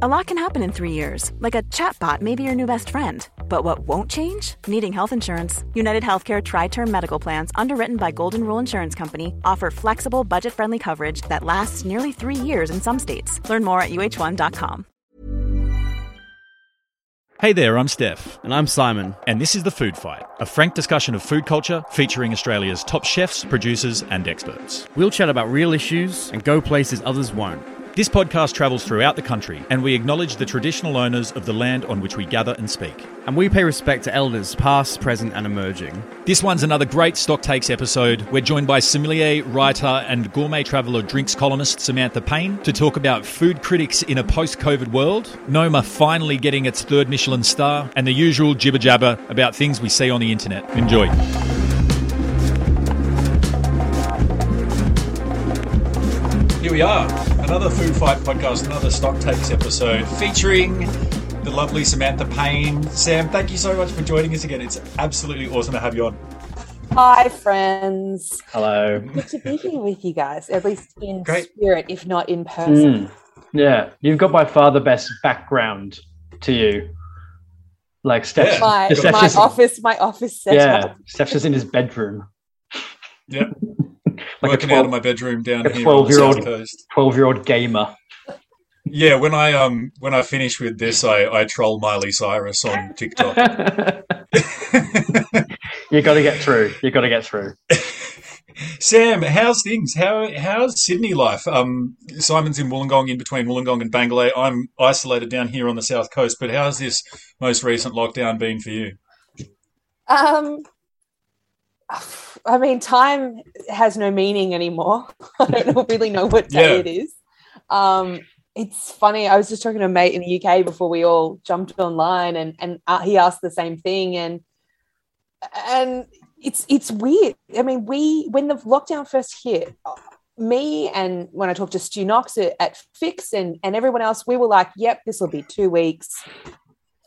A lot can happen in three years, like a chatbot may be your new best friend. But what won't change? Needing health insurance. United Healthcare Tri Term Medical Plans, underwritten by Golden Rule Insurance Company, offer flexible, budget friendly coverage that lasts nearly three years in some states. Learn more at uh1.com. Hey there, I'm Steph. And I'm Simon. And this is The Food Fight, a frank discussion of food culture featuring Australia's top chefs, producers, and experts. We'll chat about real issues and go places others won't. This podcast travels throughout the country, and we acknowledge the traditional owners of the land on which we gather and speak. And we pay respect to elders past, present, and emerging. This one's another great Stock Takes episode. We're joined by sommelier, writer, and gourmet traveller drinks columnist Samantha Payne to talk about food critics in a post COVID world, Noma finally getting its third Michelin star, and the usual jibber jabber about things we see on the internet. Enjoy. Here we are, another Food Fight podcast, another Stock Takes episode featuring the lovely Samantha Payne. Sam, thank you so much for joining us again. It's absolutely awesome to have you on. Hi, friends. Hello. Good to be here with you guys, at least in Great. spirit, if not in person. Mm. Yeah, you've got by far the best background to you. Like Steph's, Yeah. My, Steph's my office, my office yeah. Steph's just in his bedroom. Yep. Like Working a out of my bedroom down a here on the 12-year-old south coast. 12 year old gamer. Yeah, when I um when I finish with this, I, I troll Miley Cyrus on TikTok. you got to get through. You got to get through. Sam, how's things? How how's Sydney life? Um, Simon's in Wollongong, in between Wollongong and Bangalore. I'm isolated down here on the south coast. But how's this most recent lockdown been for you? Um, I mean, time has no meaning anymore. I don't really know what day Yeah. it is. Um, it's funny. I was just talking to a mate in the UK before we all jumped online, and and uh, he asked the same thing, and and it's it's weird. I mean, we when the lockdown first hit, uh, me and when I talked to Stu Knox at, at Fix and and everyone else, we were like, "Yep, this will be two weeks,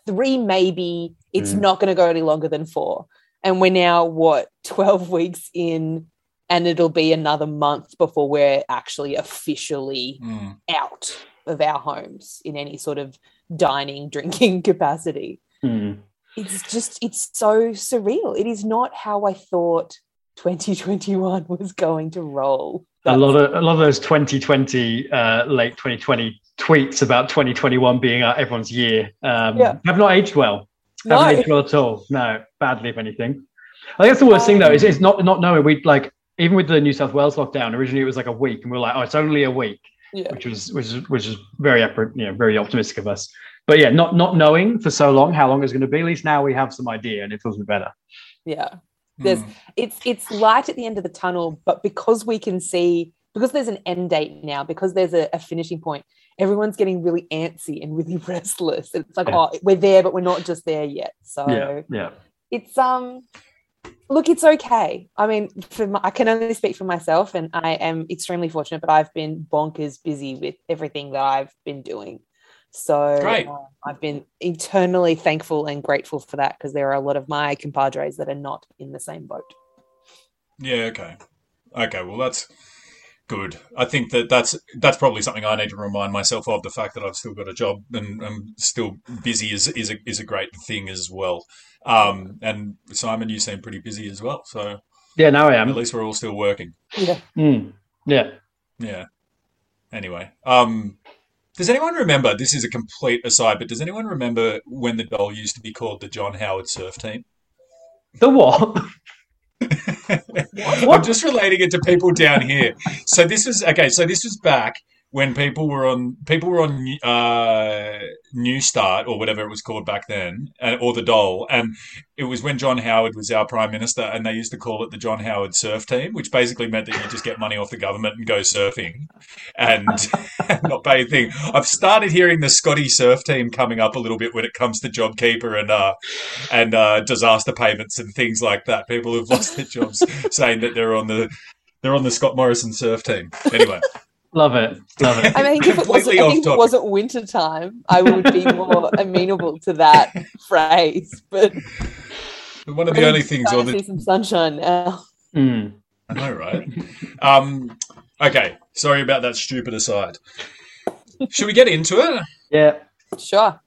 three maybe. It's Mm. not going to go any longer than four. And we're now what twelve weeks in, and it'll be another month before we're actually officially Mm. out of our homes in any sort of dining, drinking capacity Hmm. it's just it's so surreal it is not how i thought 2021 was going to roll A lot of a lot of those 2020, uh, late 2020 tweets about 2021 being uh, everyone's year um, Yeah. have not aged well. Haven't aged well at all. No, badly if anything. I think that's the worst thing though. Is, is not not knowing. We like even with the New South Wales lockdown. Originally, it was like a week, and we are like, oh, it's only a week. yeah which was which is which is very you know very optimistic of us. But yeah, not not knowing for so long how long it's going to be. At least now we have some idea, and it feels better. yeah There's- Mm. it's it's light at the end of the tunnel but because we can see because there's an end date now because there's a, a finishing point everyone's getting really antsy and really restless it's like Yeah. oh we're there but we're not just there yet so Yeah, yeah. it's um look it's okay i mean for my, i can only speak for myself and i am extremely fortunate but i've been bonkers busy with everything that i've been doing so Great. uh, i've been eternally thankful and grateful for that because there are a lot of my compadres that are not in the same boat Yeah. Okay. Okay. Well, that's good. I think that that's that's probably something I need to remind myself of. The fact that I've still got a job and I'm still busy is is a is a great thing as well. Um, and Simon, you seem pretty busy as well. So Yeah, now I am. at least we're all still working. yeah Mm, yeah. Yeah. Anyway, um, does anyone remember? This is a complete aside, but does anyone remember when the doll used to be called the John Howard Surf Team? The what? I'm just relating it to people down here. So this was okay. So this was back when people were on people were on uh, New Start or whatever it was called back then, or the Dole, and it was when John Howard was our prime minister, and they used to call it the John Howard Surf Team, which basically meant that you just get money off the government and go surfing, and not pay a thing. I've started hearing the Scotty Surf Team coming up a little bit when it comes to JobKeeper and uh, and uh, disaster payments and things like that. People who've lost their jobs saying that they're on the they're on the Scott Morrison Surf Team. Anyway. Love it. Love it. I mean, if it wasn't, I think if it wasn't winter time, I would be more amenable to that phrase. But one of the only things, or the... see some sunshine now. Mm. I know, right? um, okay, sorry about that stupid aside. Should we get into it? Yeah, sure.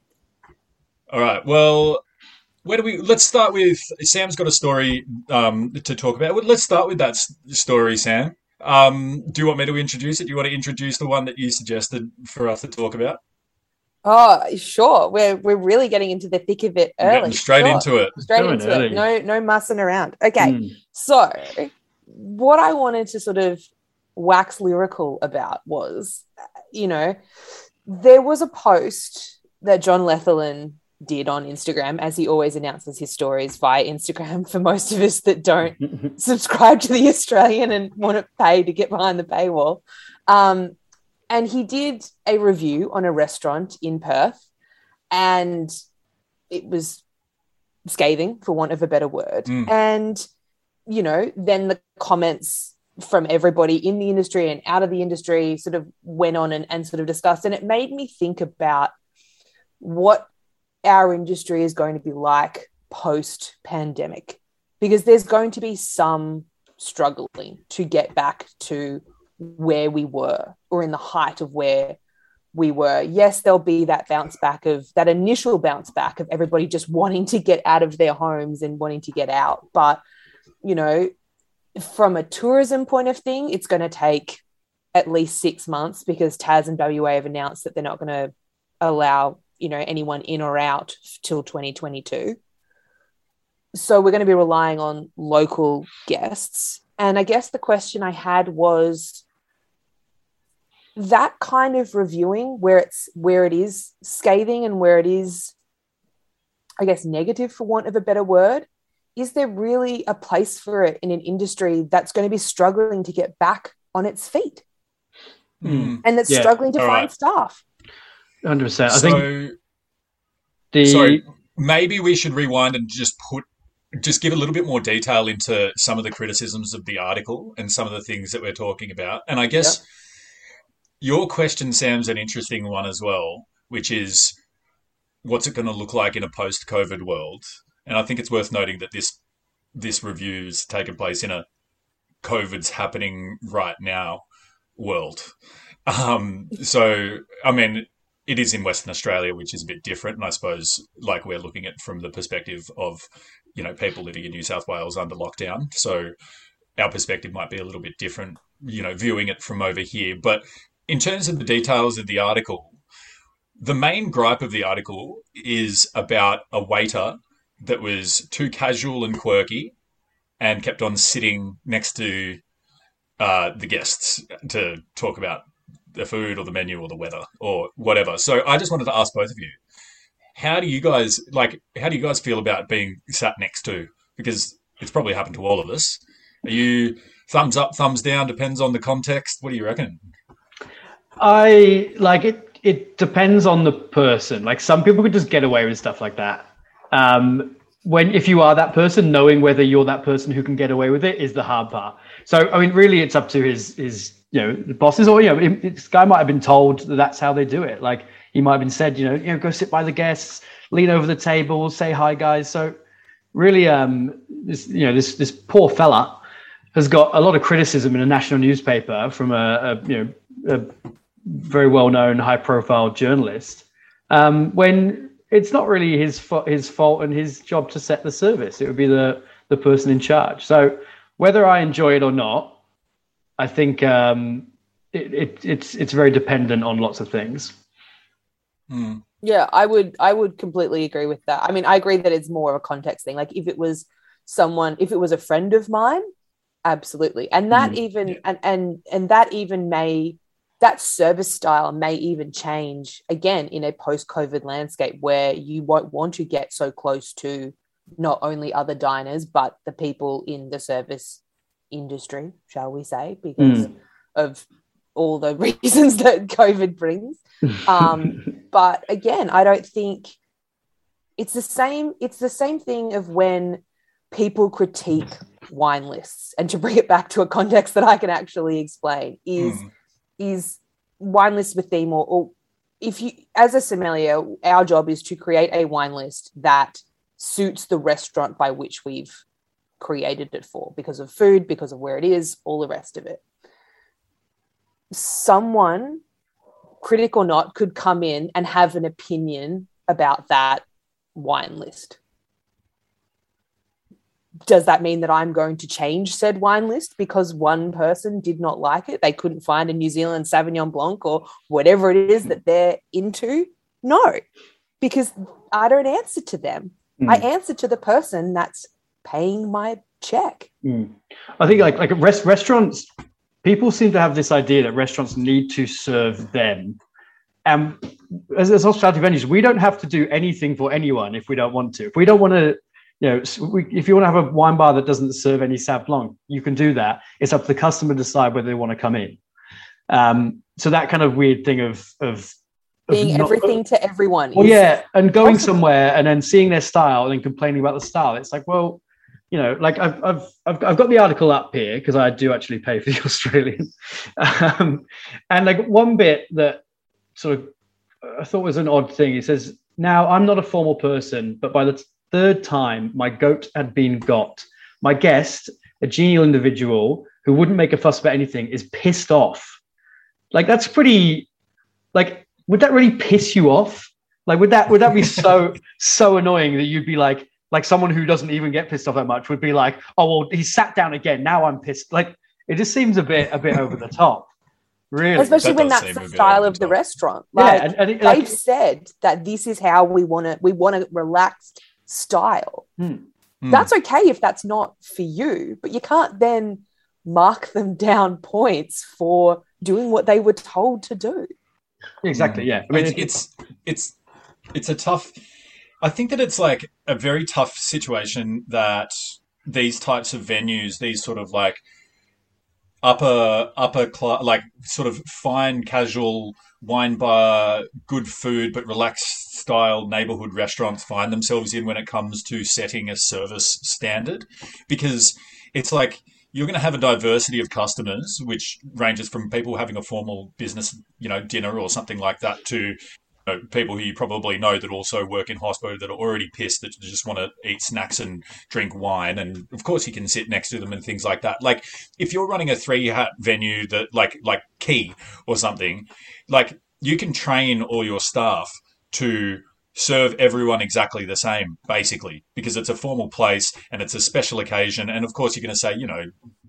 All right. Well, where do we? Let's start with Sam's got a story um, to talk about. Let's start with that story, Sam. Um, do you want me to introduce it? Do you want to introduce the one that you suggested for us to talk about? Oh, sure. We're we're really getting into the thick of it early. straight sure. into it. Straight into early. it. No no mussing around. Okay. Mm. So what I wanted to sort of wax lyrical about was, you know, there was a post that John Lethlean did on Instagram, as he always announces his stories via Instagram for most of us that don't subscribe to the Australian and want to pay to get behind the paywall. Um, and he did a review on a restaurant in Perth, and it was scathing, for want of a better word. Mm. And, you know, then the comments from everybody in the industry and out of the industry sort of went on and, and sort of discussed. And it made me think about what our industry is going to be like post pandemic because there's going to be some struggling to get back to where we were or in the height of where we were. Yes, there'll be that bounce back of that initial bounce back of everybody just wanting to get out of their homes and wanting to get out. But, you know, from a tourism point of thing, it's going to take at least six months because Tas and WA have announced that they're not going to allow you know anyone in or out till 2022 so we're going to be relying on local guests and i guess the question i had was that kind of reviewing where it's where it is scathing and where it is i guess negative for want of a better word is there really a place for it in an industry that's going to be struggling to get back on its feet mm. and that's yeah. struggling to All find right. staff Hundred percent. I so, think the sorry, maybe we should rewind and just put just give a little bit more detail into some of the criticisms of the article and some of the things that we're talking about. And I guess yep. your question, Sam's an interesting one as well, which is what's it going to look like in a post-COVID world? And I think it's worth noting that this this review's taken place in a COVID's happening right now world. Um, so, I mean, it is in Western Australia, which is a bit different. And I suppose, like, we're looking at from the perspective of, you know, people living in New South Wales under lockdown. So our perspective might be a little bit different, you know, viewing it from over here. But in terms of the details of the article, the main gripe of the article is about a waiter that was too casual and quirky and kept on sitting next to uh, the guests to talk about the food or the menu or the weather or whatever. So I just wanted to ask both of you, how do you guys like? How do you guys feel about being sat next to? Because it's probably happened to all of us. Are you thumbs up, thumbs down? Depends on the context. What do you reckon? I like it. It depends on the person. Like some people could just get away with stuff like that. Um, when if you are that person, knowing whether you're that person who can get away with it is the hard part. So I mean, really, it's up to his his you know the bosses or you know this guy might have been told that that's how they do it. Like he might have been said you know you know go sit by the guests lean over the table say hi guys. So really um this you know this this poor fella has got a lot of criticism in a national newspaper from a, a you know a very well known high profile journalist. Um, when it's not really his his fault and his job to set the service it would be the the person in charge so whether i enjoy it or not I think um, it, it, it's it's very dependent on lots of things. Mm. Yeah, I would I would completely agree with that. I mean, I agree that it's more of a context thing. Like if it was someone, if it was a friend of mine, absolutely, and that mm. even yeah. and and and that even may that service style may even change again in a post-COVID landscape where you won't want to get so close to not only other diners but the people in the service industry, shall we say, because mm. of all the reasons that COVID brings. Um, but again, I don't think it's the same. It's the same thing of when people critique wine lists, and to bring it back to a context that I can actually explain is mm. Is wine lists with theme or, or if you as a sommelier, our job is to create a wine list that suits the restaurant by which we've created it for because of food, because of where it is, all the rest of it. Someone, critic or not, could come in and have an opinion about that wine list. Does that mean that I'm going to change said wine list because one person did not like it? They couldn't find a New Zealand Sauvignon Blanc or whatever it is that they're into? No, because I don't answer to them. Mm. I answer to the person that's paying my check. Mm. I think like like rest, restaurants, people seem to have this idea that restaurants need to serve them. And as, as hospitality venues, we don't have to do anything for anyone if we don't want to. If we don't want to, you know, if you want to have a wine bar that doesn't serve any Sauv Blanc, you can do that. It's up to the customer to decide whether they want to come in. Um, so that kind of weird thing of of being not, everything to everyone. Well, yeah, and going somewhere and then seeing their style and then complaining about the style. It's like, well, you know, like I've I've I've, I've got the article up here because I do actually pay for the Australian, um, and like one bit that sort of I thought was an odd thing. He says, "Now I'm not a formal person, but by the third time my goat had been got, my guest, a genial individual who wouldn't make a fuss about anything, is pissed off." Like that's pretty, like would that really piss you off? Like, would that would that be so so annoying that you'd be like, like someone who doesn't even get pissed off that much would be like, oh well, he sat down again. Now I'm pissed. Like, it just seems a bit a bit over the top. Really, especially that when that's the style of the restaurant. Like, yeah, and, and it, they've like, said that this is how we want to. We want a relaxed style. Hmm. That's okay if that's not for you, but you can't then mark them down points for doing what they were told to do. Exactly. Yeah. I mean, it's, it's it's it's a tough. I think that it's like a very tough situation that these types of venues, these sort of like upper upper class, like sort of fine casual wine bar, good food but relaxed style neighborhood restaurants find themselves in when it comes to setting a service standard, because it's like you're going to have a diversity of customers, which ranges from people having a formal business, you know, dinner or something like that, to know, people who you probably know that also work in hospital that are already pissed that just want to eat snacks and drink wine, and of course you can sit next to them and things like that. Like if you're running a three hat venue that like like Quay or something, like you can train all your staff to serve everyone exactly the same, basically, because it's a formal place and it's a special occasion. And of course, you're going to say, you know,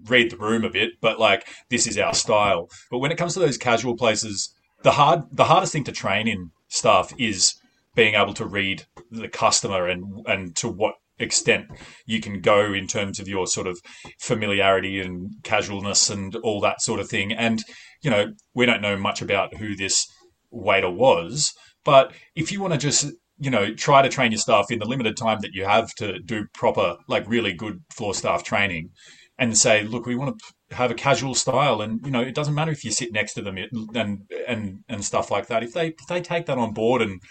read the room a bit, but like this is our style. But when it comes to those casual places, the hard, the hardest thing to train in staff is being able to read the customer and and to what extent you can go in terms of your sort of familiarity and casualness and all that sort of thing. And you know, we don't know much about who this waiter was, but if you want to just you know try to train your staff in the limited time that you have to do proper like really good floor staff training and say look we want to have a casual style and you know it doesn't matter if you sit next to them and and and stuff like that if they if they take that on board and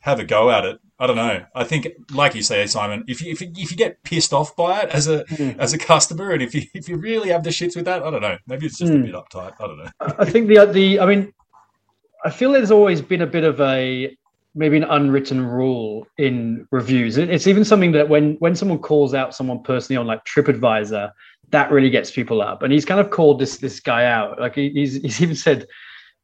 have a go at it i don't know i think like you say simon if you if you, if you get pissed off by it as a mm. as a customer and if you if you really have the shits with that i don't know maybe it's just mm. a hmm. bit uptight i don't know i think the the i mean I feel there's always been a bit of a maybe an unwritten rule in reviews. It's even something that when when someone calls out someone personally on like TripAdvisor, that really gets people up. And he's kind of called this this guy out. Like he's he's even said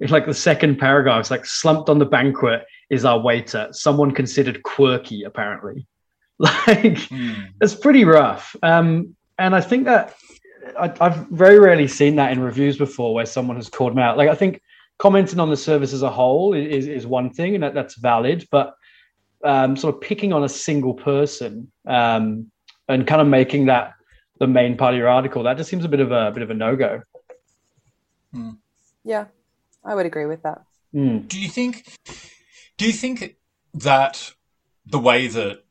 in like the second paragraph, it's like slumped on the banquet is our waiter. Someone considered quirky, apparently. Like mm. it's pretty rough. Um, and I think that I, I've very rarely seen that in reviews before, where someone has called me out. Like I think commenting on the service as a whole is, is one thing, and that, that's valid. But um, sort of picking on a single person um, and kind of making that the main part of your article, that just seems a bit of a, a bit of a no go. Hmm. Yeah, I would agree with that. Mm. Do you think? Do you think that the way that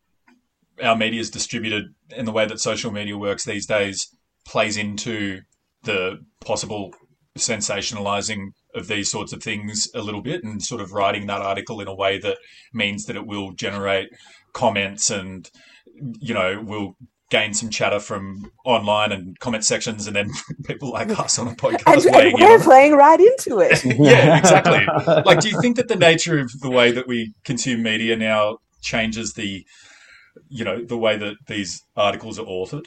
our media is distributed and the way that social media works these days plays into the possible sensationalizing of these sorts of things a little bit and sort of writing that article in a way that means that it will generate comments and you know will gain some chatter from online and comment sections and then people like us on a podcast And, weighing and we're on it. playing right into it. yeah exactly like do you think that the nature of the way that we consume media now changes the you know the way that these articles are authored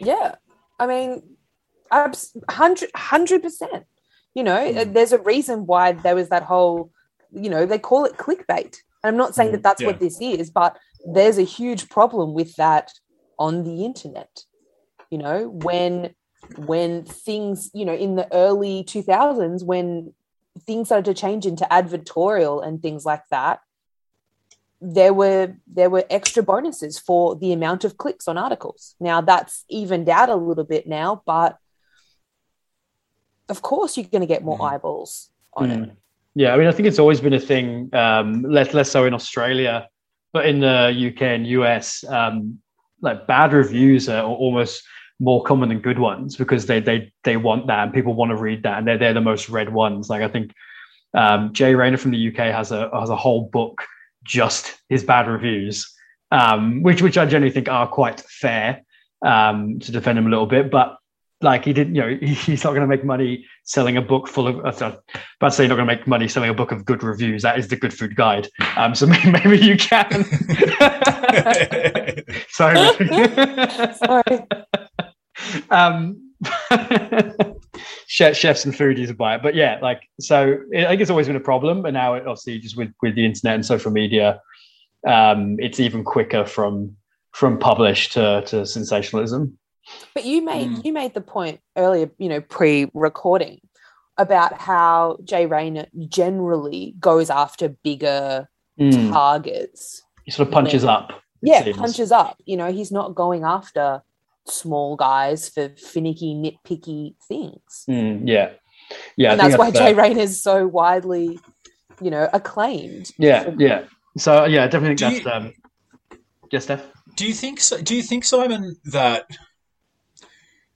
Yeah, I mean, abs- hundred hundred percent. You know, Mm. uh, there's a reason why there was that whole, you know, they call it clickbait. And I'm not saying that that's Mm, yeah. what this is, but there's a huge problem with that on the internet. You know, when when things, you know, in the early 2000s, when things started to change into advertorial and things like that, there were there were extra bonuses for the amount of clicks on articles. Now that's evened out a little bit now, but of course you're going to get more Mhm. eyeballs on it. Mm. Yeah, I mean, I think it's always been a thing, um, less less so in Australia, but in the UK and US, um, like bad reviews are almost more common than good ones because they they they want that and people want to read that and they're they're the most read ones. Like I think um, Jay Rayner from the UK has a has a whole book just his bad reviews, um, which which I generally think are quite fair um, to defend him a little bit, but like he didn't, you know, he's not going to make money selling a book full of. Uh, to say not going to make money selling a book of good reviews. That is the Good Food Guide. Um, so maybe you can. Sorry. Sorry. um, chef, chefs and foodies buy it, but yeah, like so. I think it's always been a problem, and now it, obviously just with with the internet and social media, um, it's even quicker from from publish to to sensationalism. But you made Mm. you made the point earlier, you know, pre-recording about how Jay Rayner generally goes after bigger Mm. targets. He sort of punches up. It Yeah, seems. punches up. You know, he's not going after small guys for finicky, nitpicky things. Mm, yeah, yeah. And think that's why uh, Jay Rayner is so widely, you know, acclaimed. Yeah, yeah. So yeah, I definitely Do think you- that's um. Yes, Steph. Do you think so? Do you think Simon that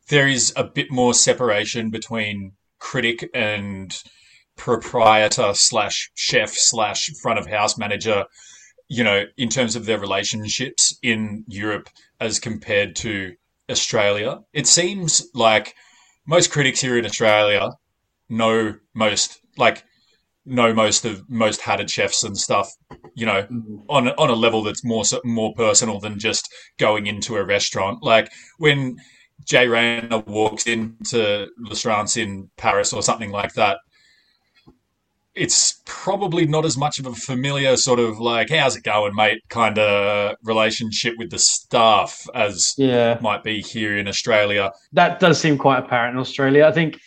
there is a bit more separation between critic and proprietor slash chef slash front of house manager? You know, in terms of their relationships in Europe as compared to Australia, it seems like most critics here in Australia know most like know most of most hatted chefs and stuff. You know, mm-hmm. on on a level that's more more personal than just going into a restaurant. Like when Jay Rayner walks into restaurants in Paris or something like that, it's probably not as much of a familiar sort of like "How's it going, mate?" kind of relationship with the staff as Yeah, might be here in Australia. that does seem quite apparent in Australia. I think,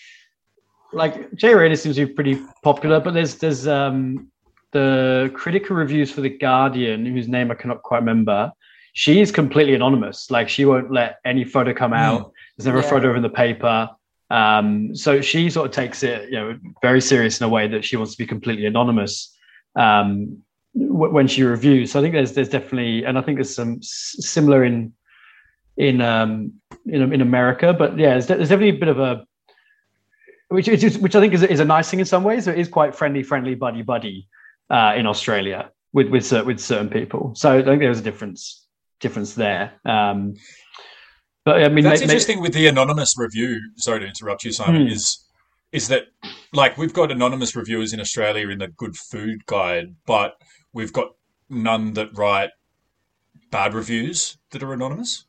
like Jay Rayner seems to be pretty popular, but there's there's um the critical reviews for the Guardian, whose name I cannot quite remember. She is completely anonymous. Like she won't let any photo come out. There's never a Yeah. photo in the paper. Um, so she sort of takes it, you know, very serious in a way that she wants to be completely anonymous um, w- when she reviews. So I think there's there's definitely, and I think there's some s- similar in in um, in in America, but yeah, there's, there's definitely a bit of a which is, which I think is, is a nice thing in some ways. It is quite friendly, friendly, buddy, buddy uh, in Australia with with with certain people. So I think there's a difference difference there. Um, but I mean, That's interesting with the anonymous review. Sorry to interrupt you, Simon. Hmm. Is is that like we've got anonymous reviewers in Australia in the Good Food Guide, but we've got none that write bad reviews that are anonymous.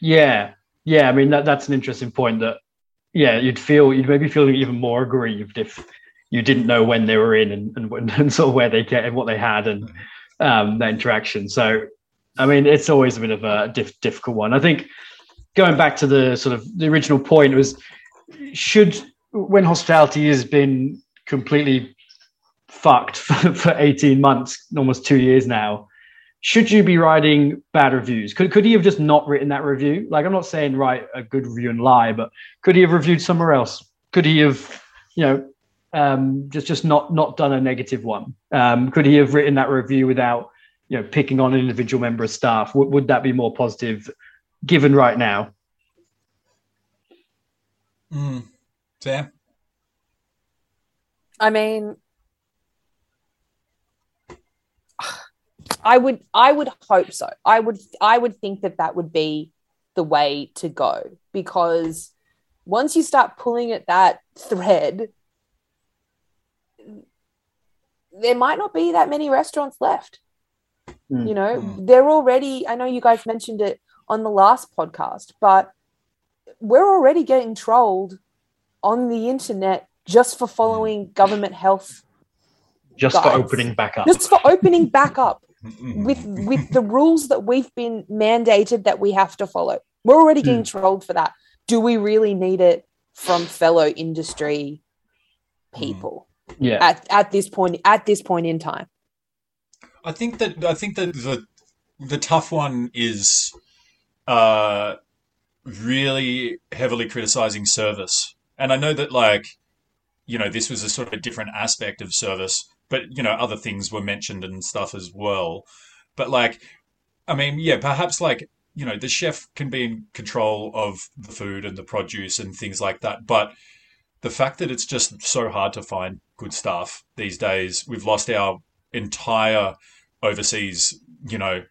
Yeah, yeah. I mean, that that's an interesting point. That yeah, you'd feel you'd maybe feel even more aggrieved if you didn't know when they were in and and, and sort of where they get and what they had and um, that interaction. So, I mean, it's always a bit of a diff- difficult one. I think going back to the sort of the original point was should when hospitality has been completely fucked for, for 18 months almost two years now should you be writing bad reviews could, could he have just not written that review like i'm not saying write a good review and lie but could he have reviewed somewhere else could he have you know Um, just just not not done a negative one. Um, could he have written that review without you know picking on an individual member of staff? Would, would that be more positive, given right now? Mm. Sam? I mean, I would I would hope so. I would I would think that that would be the way to go because once you start pulling at that thread there might not be that many restaurants left. Mm. You know, Mm. they're already I know you guys mentioned it on the last podcast, but we're already getting trolled on the internet just for following government health Just for opening back up. just for opening back up Mm. with with the rules that we've been mandated that we have to follow. We're already getting trolled for that. Do we really need it from fellow industry people yeah. at, at this point at this point in time? I think that I think that the the tough one is uh, really heavily criticizing service, and I know that like you know this was a sort of a different aspect of service, but you know other things were mentioned and stuff as well. But like, I mean, yeah, perhaps like you know the chef can be in control of the food and the produce and things like that, but the fact that it's just so hard to find good stuff these days, we've lost our entire overseas, you know,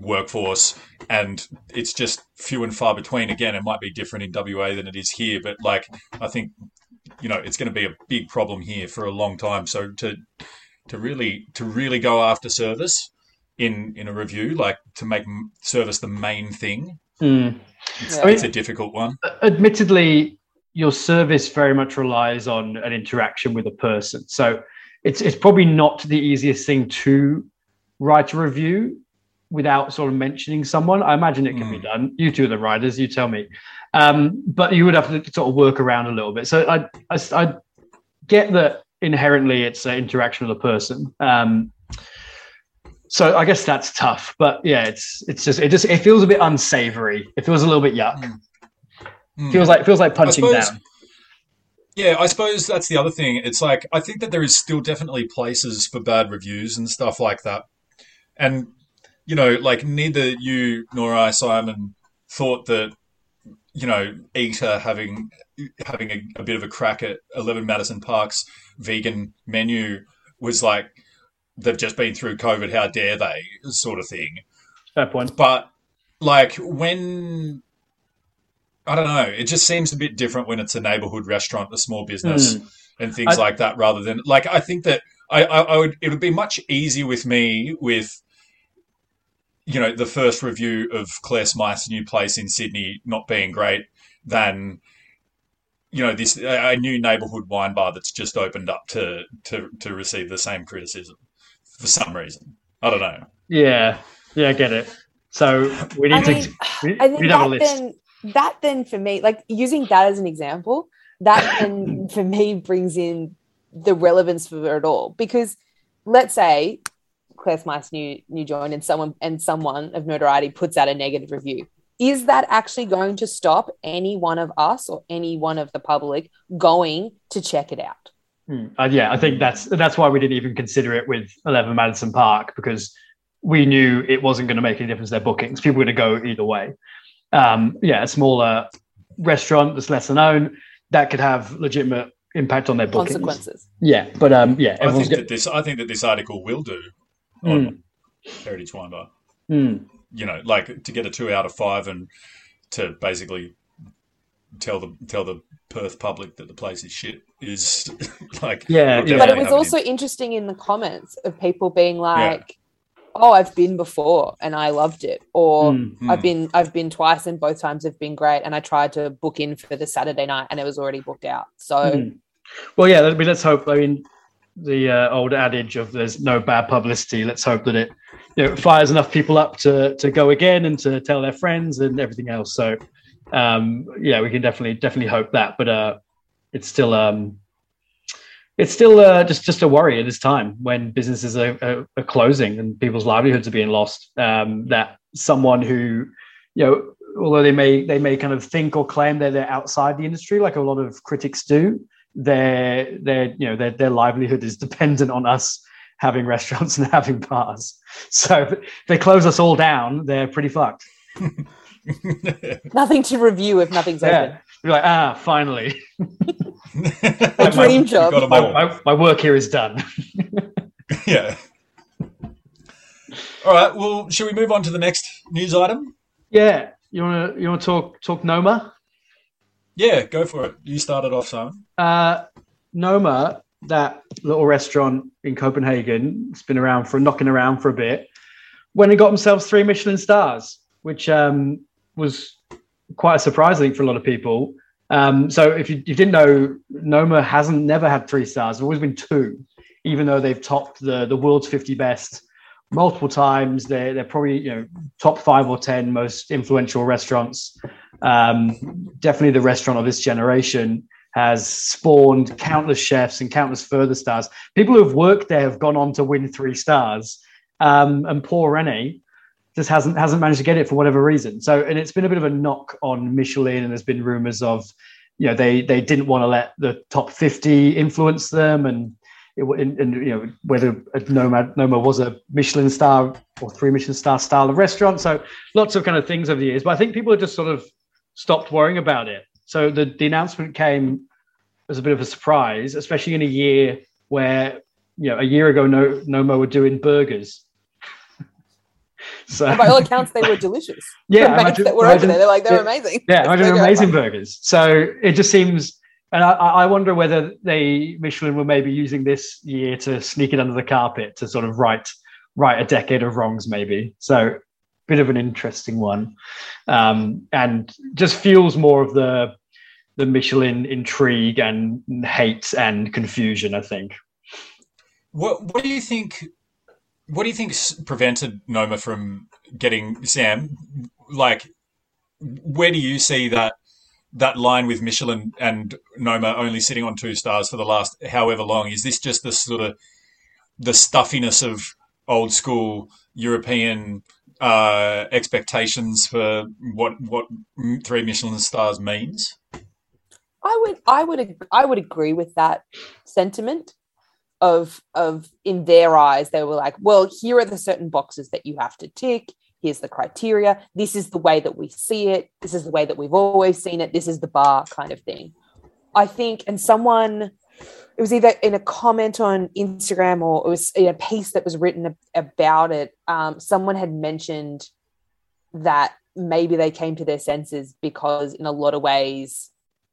workforce, and it's just few and far between. Again, it might be different in WA than it is here, but like I think, you know, it's going to be a big problem here for a long time. So to to really to really go after service in in a review, like to make service the main thing, Mm. it's, Yeah. it's a difficult one. admittedly, your service very much relies on an interaction with a person. So it's it's probably not the easiest thing to write a review without sort of mentioning someone. I imagine it can be Mm. done. You two are the riders, you tell me. Um, but you would have to sort of work around a little bit. So I I, I get that inherently it's an interaction with a person. Um, so I guess that's tough, but yeah, it's it's just it just it feels a bit unsavory. It feels a little bit yuck. Mm. Feels like feels like punching suppose- down. Yeah, I suppose that's the other thing. It's like I think that there is still definitely places for bad reviews and stuff like that. And you know, like neither you nor I, Simon, thought that you know, Eater having having a, a bit of a crack at Eleven Madison Park's vegan menu was like they've just been through COVID. How dare they? Sort of thing. Fair point. But like when I don't know, it just seems a bit different when it's a neighborhood restaurant, a small business, hmm. and things I- like that, rather than like I think that I, I, I would it would be much easier with me with you know the first review of Clare Smyth's new place in Sydney not being great than you know this a a new neighborhood wine bar that's just opened up to to to receive the same criticism for some reason. I don't know. Yeah, yeah, I get it. So we I need mean, to we, I think need have a that list. then that then for me, like using that as an example, that then for me brings in the relevance for it all. Because let's say Clare Smyth's new new joint and someone and someone of notoriety puts out a negative review. Is that actually going to stop any one of us or any one of the public going to check it out? Hmm. Uh, yeah, I think that's that's why we didn't even consider it with Eleven Madison Park because we knew it wasn't going to make any difference to their bookings. People were going to go either way. Um, yeah, a smaller restaurant that's lesser known that could have legitimate impact on their bookings. Consequences. Yeah, but um, yeah, I everyone's think get, that this I think that this article will do on Heritage Wine Bar. mm, You know, like to get a two out of five and to basically tell the tell the Perth public that the place is shit is like Yeah, yeah. but it was have an also interesting in the comments of people being like oh i've been before and i loved it or mm. Hmm. i've been i've been twice and both times have been great and i tried to book in for the saturday night and it was already booked out so Mm. Well, yeah. I mean, let's hope. I mean, the uh, old adage of "there's no bad publicity." Let's hope that it, you know, fires enough people up to to go again and to tell their friends and everything else. So, um, yeah, we can definitely definitely hope that. But uh, it's still um, it's still uh, just just a worry at this time when businesses are, are, are closing and people's livelihoods are being lost. Um, that someone who, you know, although they may they may kind of think or claim that they're outside the industry, like a lot of critics do, their their you know their their livelihood is dependent on us having restaurants and having bars. So if they close us all down, they're pretty fucked. Nothing to review if nothing's Yeah, open. you're like ah, finally, A dream job. Got 'em my, my, my work here is done. yeah. All right. Well, shall we move on to the next news item? yeah, you want to you want to talk talk Noma? Yeah, go for it. You started off, Simon. Uh, Noma, that little restaurant in Copenhagen, it's been around for knocking around for a bit. When it got themselves three Michelin stars, which um, was quite a surprise, I think, for a lot of people. Um, so if you, you didn't know, Noma hasn't never had three stars. It's always been two, even though they've topped the the world's 50 best multiple times. They're they're probably you know top five or ten most influential restaurants. Um, definitely the restaurant of this generation has spawned countless chefs and countless further stars. People who have worked there have gone on to win three stars. Um, and poor Rene just hasn't hasn't managed to get it for whatever reason. So, and it's been a bit of a knock on Michelin, and there's been rumors of, you know, they they didn't want to let the top 50 influence them, and it, and, and you know whether a Noma Noma was a Michelin star or three Michelin star style of restaurant. So, lots of kind of things over the years. But I think people are just sort of stopped worrying about it. So the the announcement came as a bit of a surprise, especially in a year where you know a year ago no Noma were doing burgers. so And by all accounts, they were delicious. yeah, the imagine- that were over there, they're like, they're yeah, amazing. yeah, Let's imagine go go amazing burgers. So it just seems, and I, I wonder whether they Michelin were maybe using this year to sneak it under the carpet to sort of right right a decade of wrongs, maybe. So bit of an interesting one, um, and just fuels more of the the Michelin intrigue and hate and confusion. I think. What What do you think? What do you think prevented Noma from getting Sam? Like, where do you see that that line with Michelin and Noma only sitting on two stars for the last however long? Is this just the sort of the stuffiness of old school European uh, expectations for what what three Michelin stars means? I would, I would, I would agree with that sentiment. Of, of, in their eyes, they were like, well, here are the certain boxes that you have to tick. Here's the criteria. This is the way that we see it. This is the way that we've always seen it. This is the bar kind of thing. I think, and someone, it was either in a comment on Instagram or it was in a piece that was written about it. Um, someone had mentioned that maybe they came to their senses because, in a lot of ways,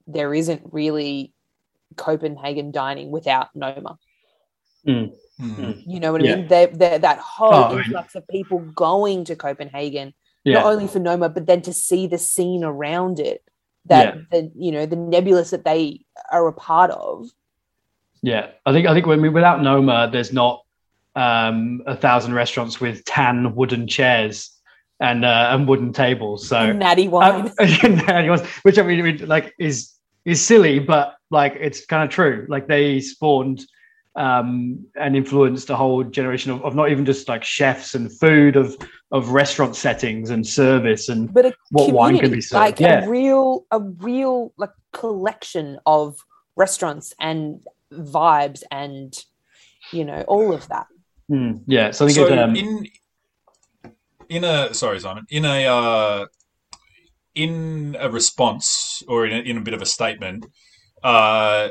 there isn't really Copenhagen dining without Noma. Hmm. You know what I mean? They're, they're, that whole Oh, I mean- influx of people going to Copenhagen, Yeah. not only for Noma, but then to see the scene around it, that Yeah. the you know the nebulous that they are a part of. Yeah, I think I think when we without Noma, there's not um, a thousand restaurants with tan wooden chairs and uh, and wooden tables. So Natty wine. um, anyways, which I mean, like is is silly, but like it's kind of true. Like they spawned um, and influenced a whole generation of, of not even just like chefs and food of of restaurant settings and service and but what wine can be served. like Yeah. a real a real like collection of restaurants and vibes and you know all of that Hmm, yeah. So I think so um, in in a sorry simon in a uh, in a response or in a, in a bit of a statement uh,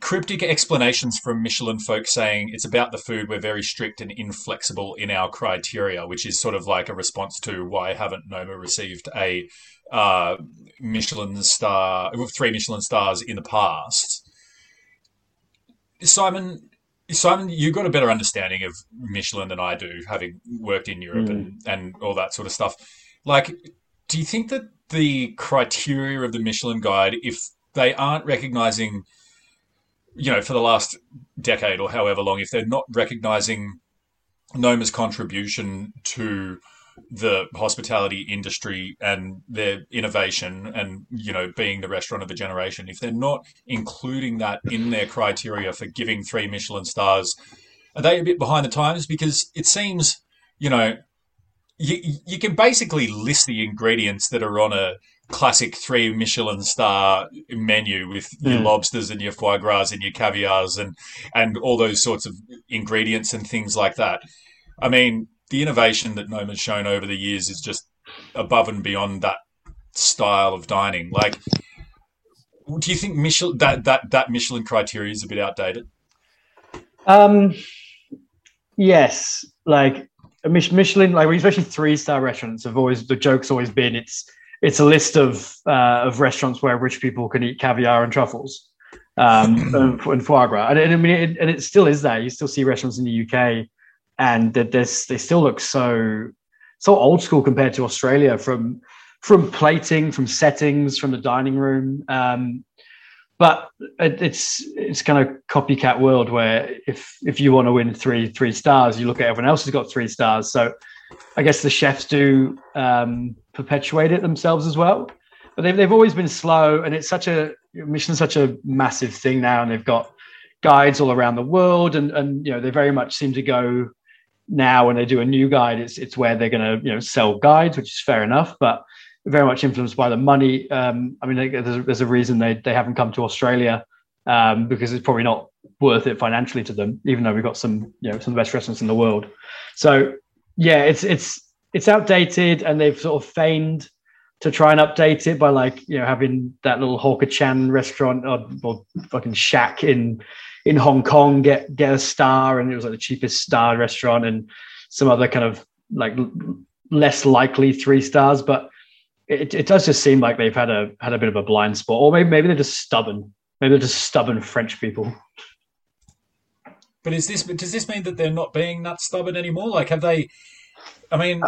cryptic explanations from michelin folk saying it's about the food we're very strict and inflexible in our criteria which is sort of like a response to why haven't noma received a uh, michelin star three michelin stars in the past simon Simon, you've got a better understanding of Michelin than I do, having worked in Europe and, hmm. and all that sort of stuff. Like, do you think that the criteria of the Michelin Guide, if they aren't recognizing, you know, for the last decade or however long, if they're not recognizing Noma's contribution to the hospitality industry and their innovation and you know being the restaurant of a generation if they're not including that in their criteria for giving three michelin stars are they a bit behind the times because it seems you know you, you can basically list the ingredients that are on a classic three Michelin star menu with your Mm. lobsters and your foie gras and your caviars and and all those sorts of ingredients and things like that. I mean, the innovation that Noma's shown over the years is just above and beyond that style of dining. Like, do you think Michelin that that that Michelin criteria is a bit outdated? Um, yes, like Michelin, like especially three star restaurants have always the joke's always been it's it's a list of uh, of restaurants where rich people can eat caviar and truffles um, and, and foie gras, and, and I mean, it, and it still is that you still see restaurants in the UK, and that this they still look so so old school compared to Australia from from plating, from settings, from the dining room. Um, but it, it's it's kind of copycat world where if if you want to win three three stars, you look at everyone else who's got three stars. So I guess the chefs do um, perpetuate it themselves as well. But they've they've always been slow, and it's such a Michelin's such a massive thing now, and they've got guides all around the world, and and you know they very much seem to go now when they do a new guide, it's it's where they're going to you know sell guides, which is fair enough, but very much influenced by the money. Um, I mean, there's, there's a reason they they haven't come to Australia um, because it's probably not worth it financially to them, even though we've got some you know some of the best restaurants in the world. So yeah, it's it's it's outdated, and they've sort of feigned to try and update it by like you know having that little Hawker Chan restaurant or, or fucking shack in in Hong Kong get get a star, and it was like the cheapest star restaurant, and some other kind of like less likely three stars, but it, it does just seem like they've had a had a bit of a blind spot, or maybe maybe they're just stubborn. Maybe they're just stubborn French people. But is this does this mean that they're not being that stubborn anymore? Like, have they? I mean,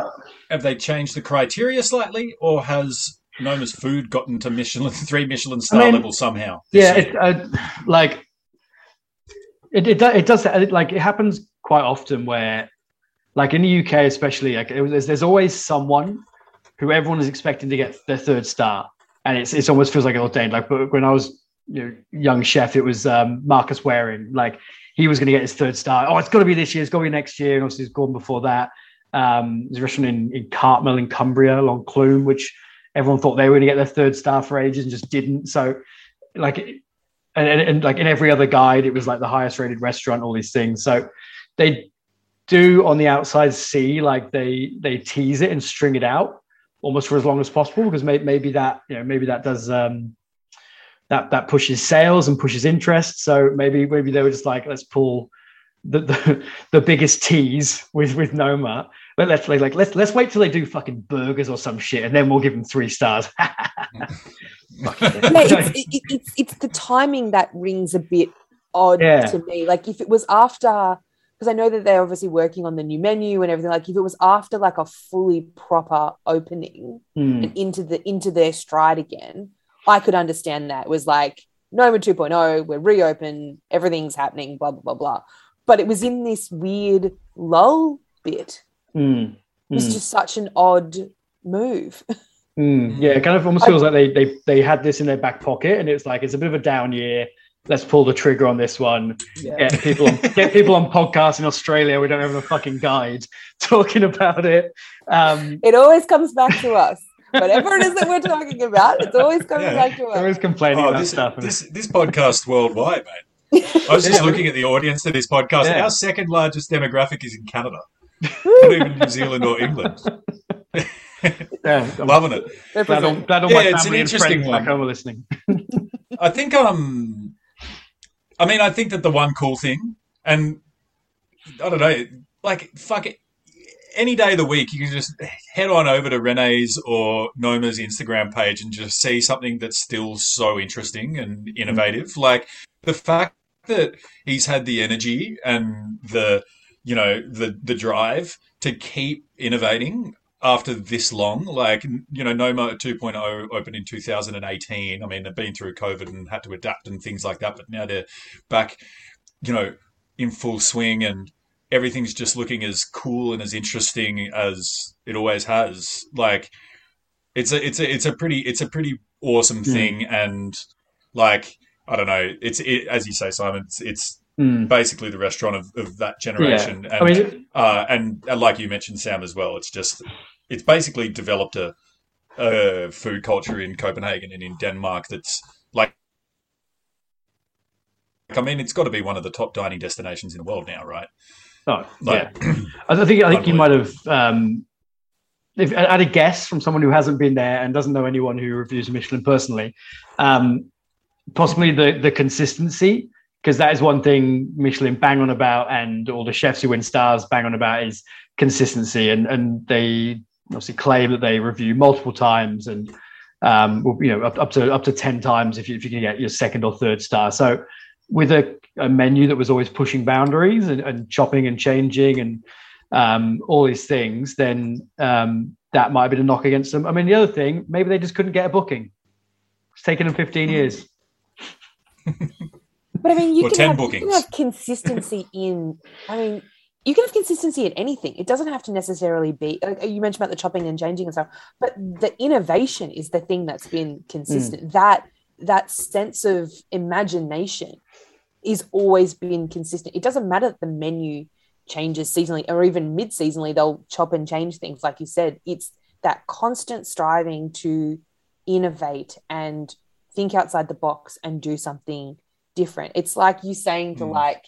have they changed the criteria slightly, or has Noma's food gotten to Michelin three Michelin star mean, level somehow? Yeah, it, uh, like it it, it does like it happens quite often where, like in the UK especially, like there's, there's always someone who everyone is expecting to get their third star, and it's it almost feels like ordained. Like but when I was you know, young chef, it was um, Marcus Wareing. Like he was going to get his third star. Oh, it's got to be this year. It's got to be next year. And obviously, he's gone before that. Um, there's a restaurant in, in Cartmel in Cumbria L'Enclume, which everyone thought they were going to get their third star for ages and just didn't. So, like, and, and, and like in every other guide, it was like the highest rated restaurant, all these things. So they do on the outside see like they they tease it and string it out almost for as long as possible because may, maybe that you know maybe that does um that that pushes sales and pushes interest so maybe maybe they were just like let's pull the the, the biggest tease with with noma but let's like, like let's let's wait till they do fucking burgers or some shit and then we'll give them three stars Fuck yeah. yeah, it's, it, it- it's it's the timing that rings a bit odd Yeah. to me. Like if it was after, because I know that they're obviously working on the new menu and everything. Like if it was after like a fully proper opening Hmm. and into the into their stride again, I could understand that. It was like Noma 2.0, we're reopened, everything's happening, blah blah blah blah. But it was in this weird lull bit. Hmm. It was Hmm. just such an odd move. Mm, yeah, it kind of almost feels like they, they they had this in their back pocket, and it's like it's a bit of a down year. Let's pull the trigger on this one. Get people on, get people on podcasts in Australia. We don't have a fucking guide talking about it. Um, It always comes back to us. Whatever it is that we're talking about, it's always coming Yeah. back to they're always complaining Oh, about this, stuff. this this podcast worldwide, mate. I was just Yeah. looking at the audience of this podcast. Yeah. Our second largest demographic is in Canada, not even New Zealand or England. yeah, Loving it. glad all, glad all Yeah, my it's an family and interesting friends back one. home are listening. I think um I mean I think that the one cool thing and I don't know like fuck it any day of the week you can just head on over to René's or Noma's Instagram page and just see something that's still so interesting and innovative like the fact that he's had the energy and the you know the the drive to keep innovating after this long. Like you know noma 2.0 opened in 2018 i mean they've been through covid and had to adapt and things like that but now they're back you know in full swing and everything's just looking as cool and as interesting as it always has. Like it's a it's a it's a pretty it's a pretty awesome Mm. thing and like i don't know. It's it, as you say simon it's, it's Hmm. basically the restaurant of, of that generation and I mean, uh, and, and like you mentioned, Sam, as well, it's just it's basically developed a uh, food culture in Copenhagen and in Denmark that's like. I mean, it's got to be one of the top dining destinations in the world now, right? Oh, Like, yeah. I think I think you might have. Um, if had a guess from someone who hasn't been there and doesn't know anyone who reviews Michelin personally, um, possibly the the consistency because that is one thing Michelin bang on about, and all the chefs who win stars bang on about is consistency, and and they obviously claim that they review multiple times and um, you know up, up to up to ten times if you if you can get your second or third star. So with a, a menu that was always pushing boundaries and, and chopping and changing and um, all these things, then um, that might have been a knock against them. I mean, the other thing, maybe they just couldn't get a booking. It's taken them 15 years. But I mean, you, can 10 have, you can have consistency in. I mean, you can have consistency in anything. It doesn't have to necessarily be. like, You mentioned about the chopping and changing and stuff, but the innovation is the thing that's been mm. consistent. That that sense of imagination is always been consistent. It doesn't matter that the menu changes seasonally or even mid seasonally, they'll chop and change things. Like you said, it's that constant striving to innovate and think outside the box and do something different. It's like you saying to Mm. like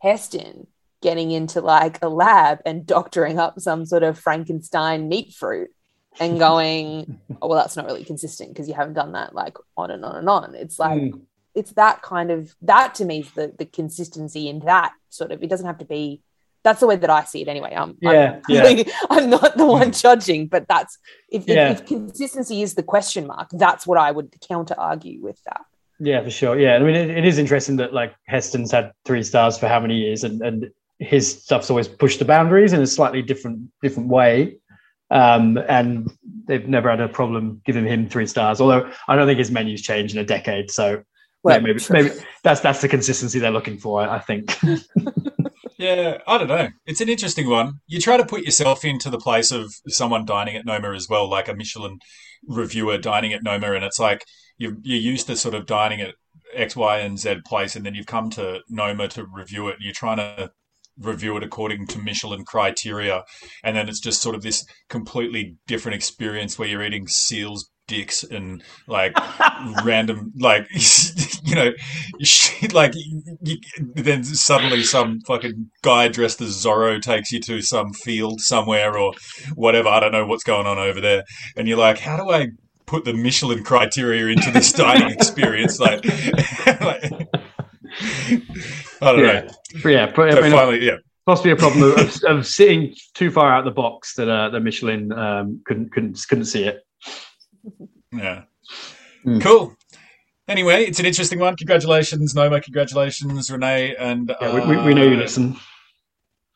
Heston getting into like a lab and doctoring up some sort of Frankenstein meat fruit and going, oh, well, that's not really consistent because you haven't done that like on and on and on. It's like, Mm. it's that kind of, that to me is the, the consistency in that sort of, it doesn't have to be, that's the way that I see it anyway. I'm, Yeah, I'm, yeah. I'm not the one judging, but that's, if, if- if consistency is the question mark, that's what I would counter argue with that. Yeah, for sure. Yeah, I mean, it, it is interesting that like Heston's had three stars for how many years, and and his stuff's always pushed the boundaries in a slightly different different way. Um, and they've never had a problem giving him three stars. Although I don't think his menu's changed in a decade, so Well, maybe maybe that's that's the consistency they're looking for. I think. Yeah, I don't know. It's an interesting one. You try to put yourself into the place of someone dining at Noma as well, like a Michelin reviewer dining at Noma, and it's like you're, you're used to sort of dining at X, Y, and Z place, and then you've come to Noma to review it, you're trying to review it according to Michelin criteria, and then it's just sort of this completely different experience where you're eating seals dicks and like random like you know shit, like you, then suddenly some fucking guy dressed as Zorro takes you to some field somewhere or whatever. I don't know what's going on over there. And you're like how do I put the Michelin criteria into this dining experience like, like I don't yeah, know yeah. But, I mean, finally yeah possibly a problem of, of sitting too far out the box that uh, that Michelin um, couldn't couldn't couldn't see it. Yeah. Mm. Cool. Anyway, it's an interesting one. Congratulations, Noma. Congratulations, René. And Yeah, we, we, we know you uh, listen.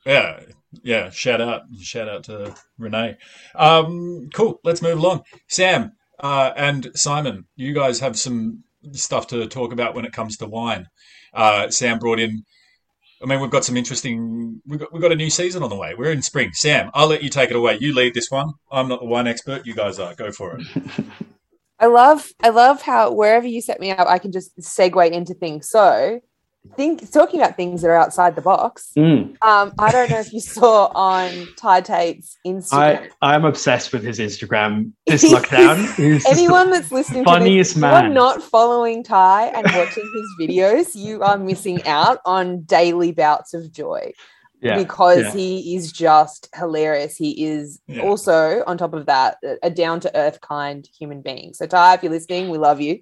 Yeah, yeah. Shout out, shout out to René. Um, cool. Let's move along. Sam uh, and Simon, you guys have some stuff to talk about when it comes to wine. Uh, Sam brought in. I mean, we've got some interesting. We've got, we've got a new season on the way. We're in spring. Sam, I'll let you take it away. You lead this one. I'm not the wine expert. You guys are. Go for it. I love I love how wherever you set me up, I can just segue into things. So think talking about things that are outside the box. Mm. Um, I don't know if you saw on Ty Tate's Instagram. I I'm obsessed with his Instagram this lockdown. He's Anyone that's listening funniest to this, if you are not following Ty and watching his videos, you are missing out on daily bouts of joy yeah, because yeah. he is just hilarious. He is Yeah. also, on top of that, a- a down to earth, kind human being. So, Ty, if you're listening, we love you.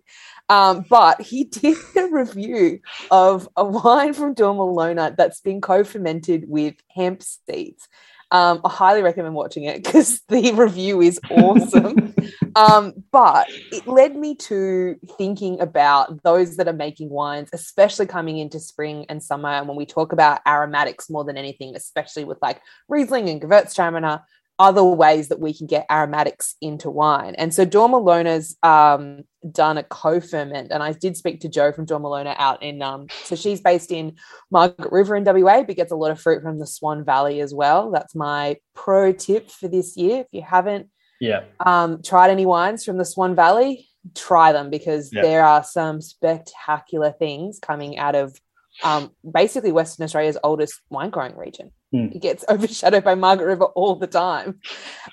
Um, but he did a review of a wine from Dormilona that's been co fermented with hemp seeds. Um, I highly recommend watching it because the review is awesome. um, but it led me to thinking about those that are making wines, especially coming into spring and summer. And when we talk about aromatics more than anything, especially with like Riesling and Gewürztraminer, other ways that we can get aromatics into wine. And so Dormilona's um, done a co-ferment, and I did speak to Joe from Dormalona out in. Um, so she's based in Margaret River in WA, but gets a lot of fruit from the Swan Valley as well. That's my pro tip for this year. If you haven't yeah, um, tried any wines from the Swan Valley, try them because Yeah. there are some spectacular things coming out of um, basically Western Australia's oldest wine growing region. Mm. He gets overshadowed by Margaret River all the time.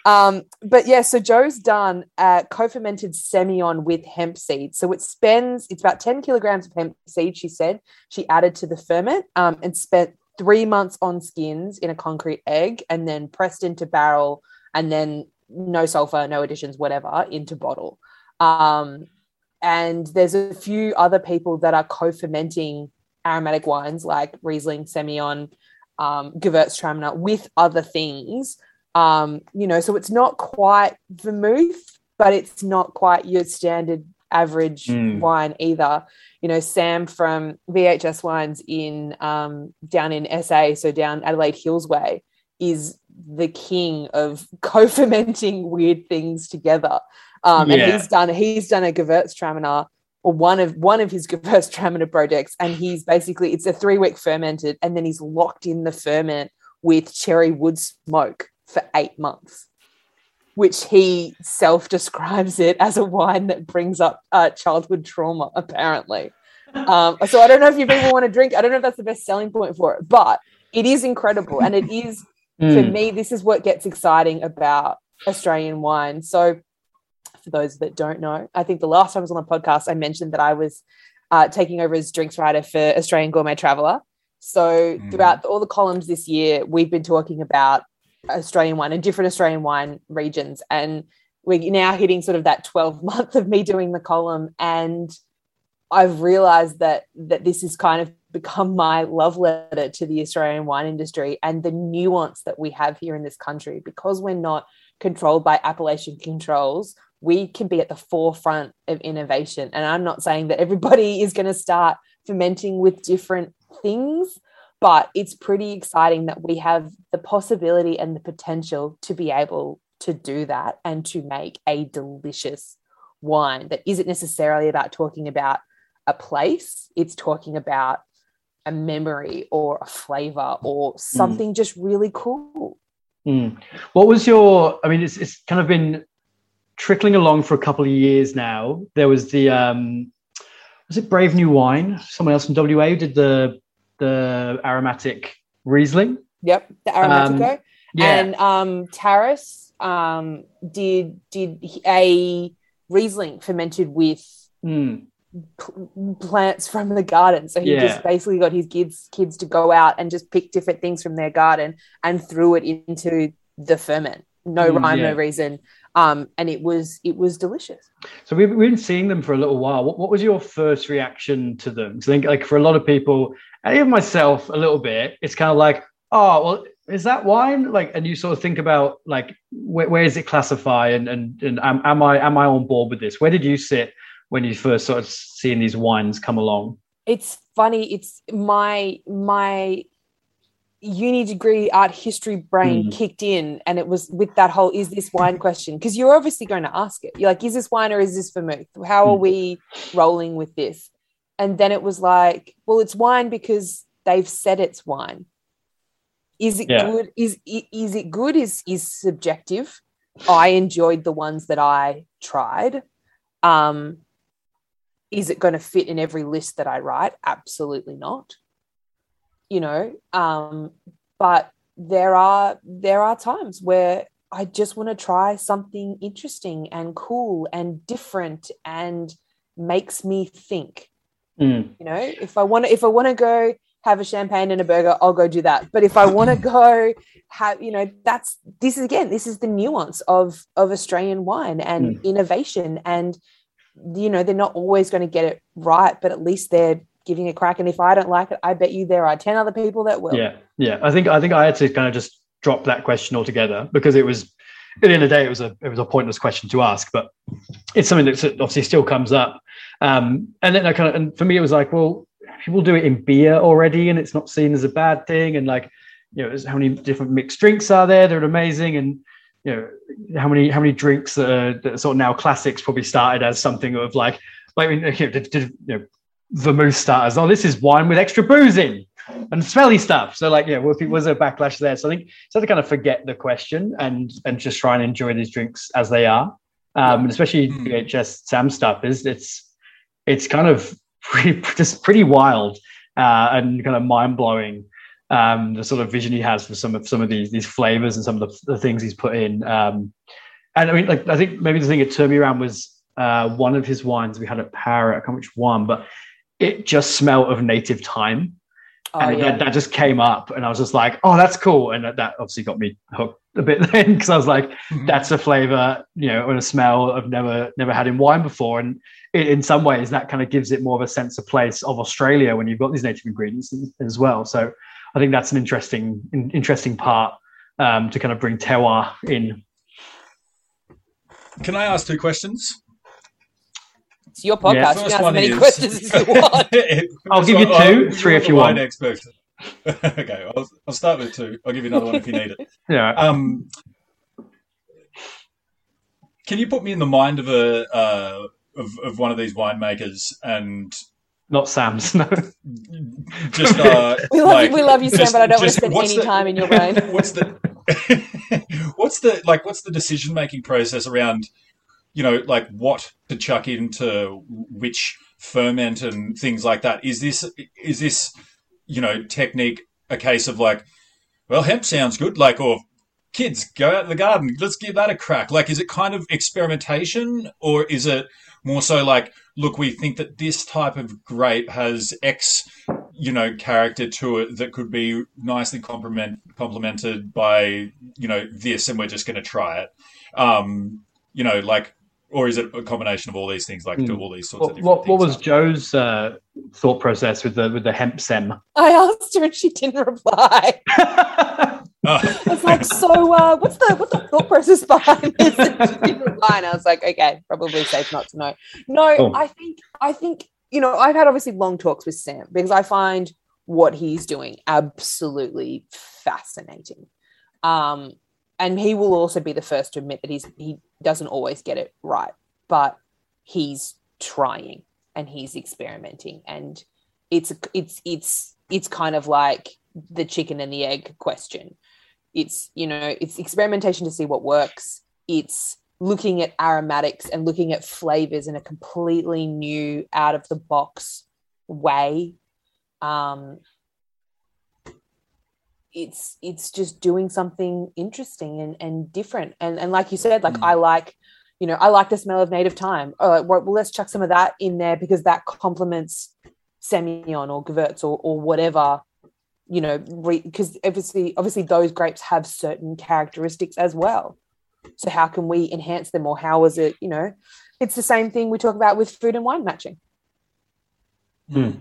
Um, but yeah, so Joe's done a co-fermented Semillon with hemp seed. So it spends, it's about 10 kilograms of hemp seed, she said. She added to the ferment um, and spent three months on skins in a concrete egg and then pressed into barrel and then no sulfur, no additions, whatever, into bottle. Um, and there's a few other people that are co-fermenting aromatic wines like Riesling, Semillon, um, Gewürztraminer with other things. Um, you know, so it's not quite vermouth, but it's not quite your standard average Mm. wine either. You know, Sam from VHS Wines in um, down in SA, so down Adelaide Hills Way, is the king of co-fermenting weird things together. Um, and he's done he's done a Gewürztraminer or one of one of his Gewürztraminer projects, and he's basically it's a three week fermented, and then he's locked in the ferment with cherry wood smoke for eight months, which he self describes it as a wine that brings up uh, childhood trauma. Apparently, um, so I don't know if you people want to drink. I don't know if that's the best selling point for it, but it is incredible, and it is for Mm. me, this is what gets exciting about Australian wine. So, for those that don't know, I think the last time I was on the podcast, I mentioned that I was uh, taking over as drinks writer for Australian Gourmet Traveller. So, Mm. throughout all the columns this year, we've been talking about Australian wine and different Australian wine regions. And we're now hitting sort of that 12 month of me doing the column. And I've realized that that this has kind of become my love letter to the Australian wine industry and the nuance that we have here in this country because we're not controlled by appellation controls we can be at the forefront of innovation and i'm not saying that everybody is going to start fermenting with different things but it's pretty exciting that we have the possibility and the potential to be able to do that and to make a delicious wine that isn't necessarily about talking about a place it's talking about a memory or a flavor or something just really cool Mm. What was your? I mean, it's it's kind of been trickling along for a couple of years now. There was the um, was it Brave New Wine? Someone else from WA did the the aromatic Riesling. yep the aromatico Um, Yeah, and um Taris um did did a riesling fermented with Mm. pl- plants from the garden so he Yeah. just basically got his kids kids to go out and just pick different things from their garden and threw it into the ferment no Mm, rhyme yeah. no reason um and it was it was delicious So we've, we've been seeing them for a little while. What, what was your first reaction to them? 'Cause I think like for a lot of people, and even myself a little bit, it's kind of like, oh, well, is that wine? Like, and you sort of think about like where, where does it classify, and and and am, am I am I on board with this? Where did you sit when you first started seeing these wines come along? it's funny it's my my uni degree art history brain Mm. kicked in and it was with that whole is this wine question because you're obviously going to ask it you're like is this wine or is this vermouth how are Mm. we rolling with this and then it was like well it's wine because they've said it's wine is it Yeah. good is is it good is is subjective i enjoyed the ones that i tried um is it going to fit in every list that I write? Absolutely not. You know, um, but there are there are times where I just want to try something interesting and cool and different and makes me think. Mm. You know, if I want to if I want to go have a champagne and a burger, I'll go do that. But if I want to go have, you know, that's this is again, this is the nuance of of Australian wine and innovation and you know they're not always going to get it right but at least they're giving a crack and if i don't like it i bet you there are 10 other people that will Yeah, yeah. I think I think I had to kind of just drop that question altogether because it was at the end of the day it was a it was a pointless question to ask, but it's something that obviously still comes up. Um, and then I kind of and for me it was like, well, people do it in beer already, and it's not seen as a bad thing. And like, you know, how many different mixed drinks are there? They're amazing, and you know, how many how many drinks that are, that are sort of now classics probably started as something of like like you know, did, did, you know vermouth starters. Oh, this is wine with extra booze in and smelly stuff. So like, yeah, well, was a backlash there? So I think so to kind of forget the question and and just try and enjoy these drinks as they are. Um, and especially Mm. VHS Sam stuff is it's it's kind of pretty, just pretty wild uh, and kind of mind blowing um, the sort of vision he has for some of some of these these flavors and some of the, the things he's put in. Um, and I mean, like I think maybe the thing that turned me around was uh, one of his wines we had at Para. I can't which one, but it just smelled of native thyme. Oh, and yeah. that, that just came up, and I was just like, "Oh, that's cool!" And that, that obviously got me hooked a bit then because I was like, Mhm. "That's a flavor, you know, and a smell I've never never had in wine before." And it, in some ways, that kind of gives it more of a sense of place of Australia when you've got these native ingredients as- as well. So I think that's an interesting in, interesting part um, to kind of bring terroir in. Can I ask two questions? It's your Yeah, podcast. you can ask as many questions as you want. I'll give you one- two, three you're if you the wine want. Expert. okay, I'll, I'll start with two. I'll give you another one if you need it. Yeah, Um, can you put me in the mind of a uh, of, of one of these winemakers and not Sam's. No. just uh, We love like, you, we love you, Sam, just- but I don't want to spend any the- time in your brain. what's the what's the like what's the decision making process around you know like what to chuck into which ferment and things like that. Is this is this you know technique a case of like well hemp sounds good like or kids go out in the garden let's give that a crack. Like is it kind of experimentation or is it more so like look we think that this type of grape has x you know character to it that could be nicely complement complemented by you know this and we're just going to try it. Um you know like or is it a combination of all these things like do Hmm. all these sorts of What, different what, what things was Joe's uh, thought process with the with the hemp sem? I asked her and she didn't reply. Oh. I was like, so uh, what's the what's the thought process behind this? And she didn't reply. And I was like, okay, probably safe not to know. No, Oh. I think I think you know I've had obviously long talks with Sam because I find what he's doing absolutely fascinating. Um, and he will also be the first to admit that he's he doesn't always get it right, but he's trying and he's experimenting. And it's it's it's it's kind of like the chicken and the egg question. It's you know it's experimentation to see what works. It's looking at aromatics and looking at flavors in a completely new out of the box way. Um it's it's just doing something interesting and, and different. And and like you said like Mm. i like you know i like the smell of native thyme. Oh like, well let's chuck some of that in there because that complements semillon or gewurz or, or whatever you know because obviously obviously those grapes have certain characteristics as well. So how can we enhance them or how is it you know? It's the same thing we talk about with food and wine matching. Hmm.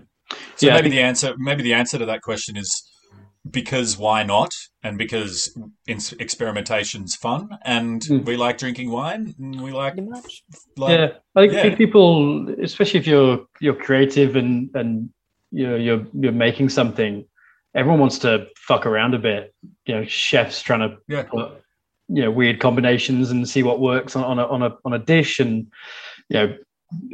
So Yeah, maybe the answer maybe the answer to that question is because why not? And because in- experimentation's fun, and Hmm. we like drinking wine, and we like, pretty like yeah, I think, yeah. think people, especially if you're you're creative and and you're you're you're making something, everyone wants to fuck around a bit. You know, chefs trying to Yeah. put you know weird combinations and see what works on, on a on a on a dish, and you know,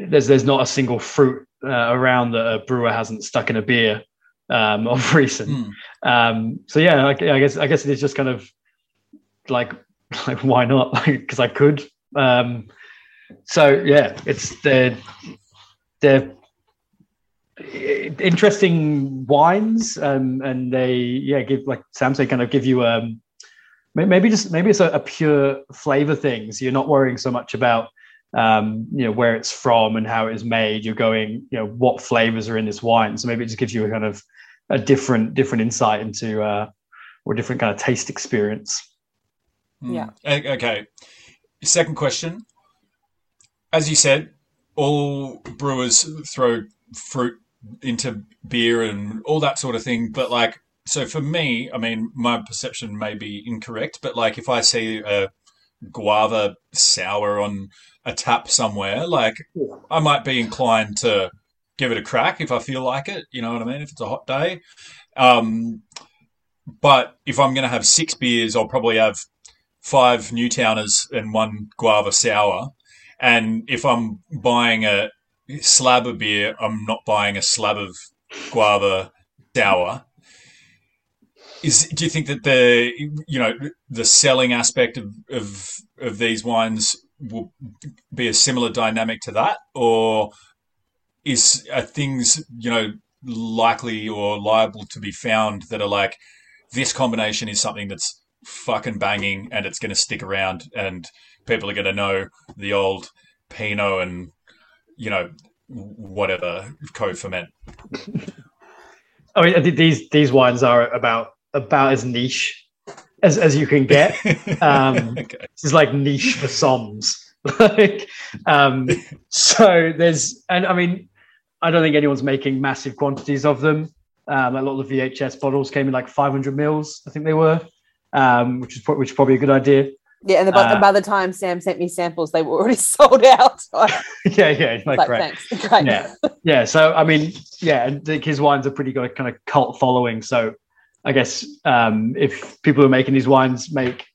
there's there's not a single fruit uh, around that a brewer hasn't stuck in a beer um, of recent. Hmm. Um, so yeah, I, I guess I guess it is just kind of like like why not? Because I could. Um, so yeah, it's they're they're interesting wines, um, and they yeah give like Sam said, kind of give you um maybe just maybe it's a, a pure flavor thing. So you're not worrying so much about um, you know where it's from and how it is made. You're going you know what flavors are in this wine. So maybe it just gives you a kind of a different different insight into uh, or a different kind of taste experience. Hmm. Yeah. O- Okay. Second question. As you said, all brewers throw fruit into beer and all that sort of thing. But like, so for me, I mean, my perception may be incorrect, but like if I see a guava sour on a tap somewhere, like I might be inclined to give it a crack if I feel like it. You know what I mean? If it's a hot day. Um, but if I'm going to have six beers, I'll probably have five Newtowners and one guava sour. And if I'm buying a slab of beer, I'm not buying a slab of guava sour. Is do you think that the you know the selling aspect of of, of these wines will be a similar dynamic to that, or is are things you know likely or liable to be found that are like this combination is something that's fucking banging and it's going to stick around and people are going to know the old Pinot and you know whatever co-ferment. I mean, these these wines are about about as niche as, as you can get. Um, okay. This is like niche for Soms. like, um, so there's, and I mean, I don't think anyone's making massive quantities of them. Um, a lot of the VHS bottles came in like 500 mils, I think they were, um, which is pro- which is probably a good idea. Yeah, and the, by, Uh, by the time Sam sent me samples, they were already sold out. So yeah, yeah, like, like, great. thanks. Great. Yeah, yeah. So I mean, yeah, and his wines are pretty good, kind of cult following. So I guess um, if people who are making these wines make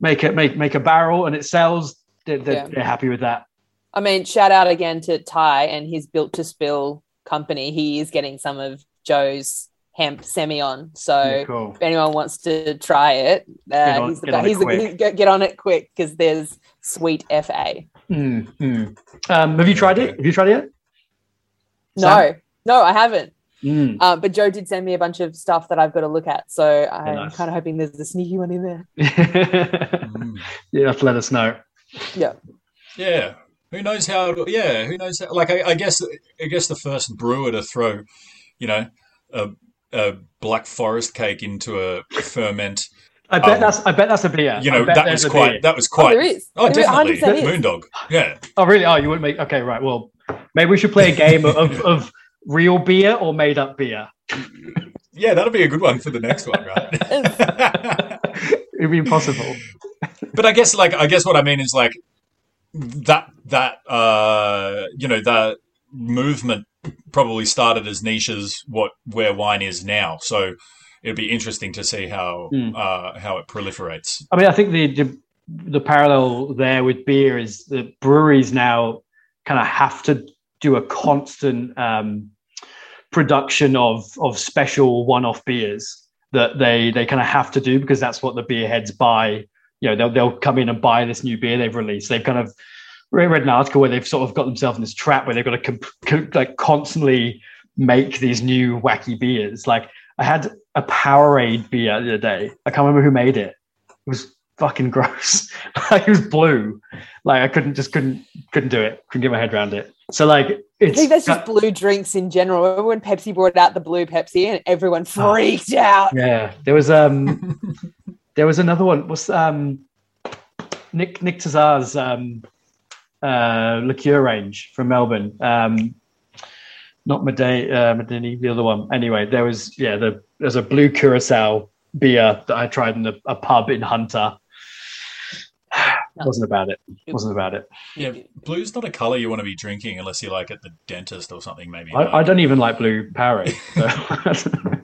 make it make make a barrel and it sells, they're, they're, Yeah. they're happy with that. I mean, shout out again to Ty and his Built to Spill company. He is getting some of Joe's hemp semi-on. So Yeah, cool. if anyone wants to try it, Get uh, on- he's the get on guy. it He's the, quick. get, get on it quick because there's sweet FA. Mm, mm. Um, have you tried it? Have you tried it yet? No, Sam? no, I haven't. Mm. Um, but Joe did send me a bunch of stuff that I've got to look at. So I'm nice. kind of hoping there's a sneaky one in there. Mm. you have to let us know. Yeah. Yeah. Who knows how? it- Yeah. Who knows? How, like, I, I guess, I guess the first brewer to throw, you know, a, a black forest cake into a ferment. I bet Um, that's I bet that's a beer. You know, bet that was quite. beer. That was Oh, quite. there is. Oh, There is, definitely. 100% is. Moondog. Yeah. Oh really? Oh, you wouldn't make okay, right. Well maybe we should play a game of, of real beer or made up beer. Yeah, that'll be a good one for the next one, right? It'd be impossible. but I guess, like, I guess what I mean is like that that uh, you know that movement probably started as niches what where wine is now. So it'd be interesting to see how Hmm. uh, how it proliferates. I mean, I think the, the the parallel there with beer is that breweries now kind of have to do a constant um, production of of special one-off beers that they they kind of have to do because that's what the beer heads buy. You know, they'll they'll come in and buy this new beer they've released. They've kind of read an article where they've sort of got themselves in this trap where they've got to comp- co- like constantly make these new wacky beers. Like I had a Powerade beer the other day. I can't remember who made it. It was fucking gross. like it was blue. Like I couldn't just couldn't couldn't do it. Couldn't get my head around it. So like I think that's just blue drinks in general. Remember when Pepsi brought out the blue Pepsi and everyone Oh. freaked out? yeah. There was um there was another one. Was um Nick Nick Tesar's um uh liqueur range from Melbourne. Um not Medei uh Maidenii, the other one. Anyway, there was yeah, the there's a blue curacao beer that I tried in a, a pub in Hunter. wasn't about it. it. Wasn't about it. Yeah, blue's not a color you want to be drinking unless you're like at the dentist or something. Maybe. I, I don't even like blue Powerade. So.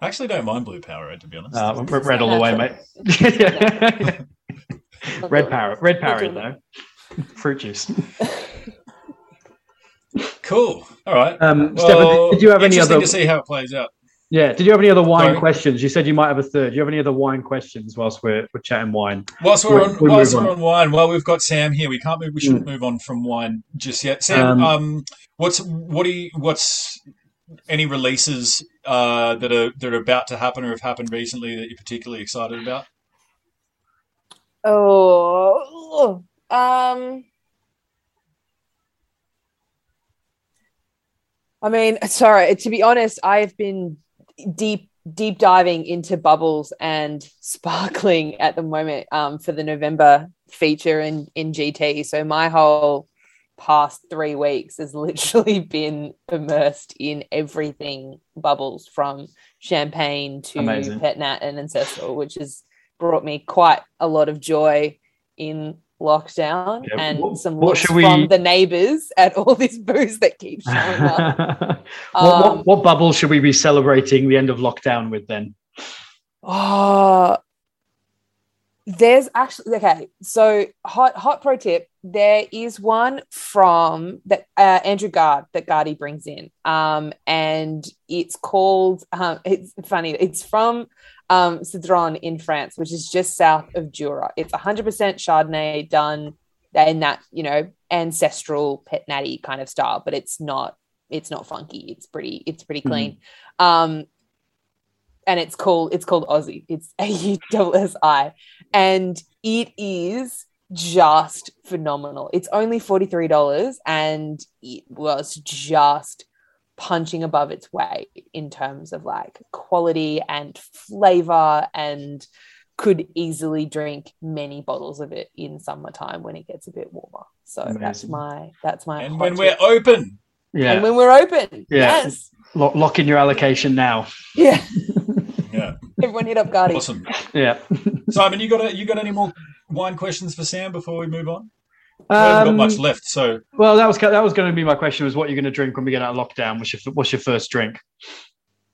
I actually don't mind blue Powerade to be honest. Uh, I'm red all the way, mate. red power, red Powerade though. Fruit juice. cool. All right. Um, Well, Stefan, did, did you have any interesting other? to see how it plays out. Yeah, did you have any other wine Sorry? questions? You said you might have a third. Do you have any other wine questions whilst we're we're chatting wine? Whilst we're We'll- on, we'll whilst we're on. on wine, well, we've got Sam here. We can't move. We shouldn't Mm. move on from wine just yet. Sam, Um, um, what's what do you what's any releases uh, that are that are about to happen or have happened recently that you're particularly excited about? Oh, um, I mean, sorry, to be honest, I've been deep, deep diving into bubbles and sparkling at the moment um, for the November feature in, in GT. So my whole past three weeks has literally been immersed in everything bubbles from champagne to Amazing. pet nat and ancestral, which has brought me quite a lot of joy in lockdown Yeah, and what- some looks we- from the neighbors at all this booze that keeps showing up. what, Um, what, what bubble should we be celebrating the end of lockdown with then? Oh, there's actually okay. So hot hot pro tip: there is one from that uh, Andrew Guard that Gardy brings in, um, and it's called. Um, it's funny. It's from um, Cerdon in France, which is just south of Jura. It's 100% Chardonnay done in that you know ancestral pet natty kind of style, but it's not it's not funky. It's pretty it's pretty clean. Um, and it's called it's called Aussie. It's A U S S I, and it is just phenomenal. It's only forty three dollars, and it was just punching above its weight in terms of like quality and flavor and could easily drink many bottles of it in summertime when it gets a bit warmer. So that's my that's my And when we're open, Yeah. and when we're open. Yeah. Yes. Lock, lock in your allocation now. Yeah. yeah, Everyone hit up Guardi. awesome. Yeah. Simon, you got a, you got any more wine questions for Sam before we move on? We haven't Um, got much left, so Well, that was that was going to be my question: was what you're going to drink when we get out of lockdown? What's your what's your first drink?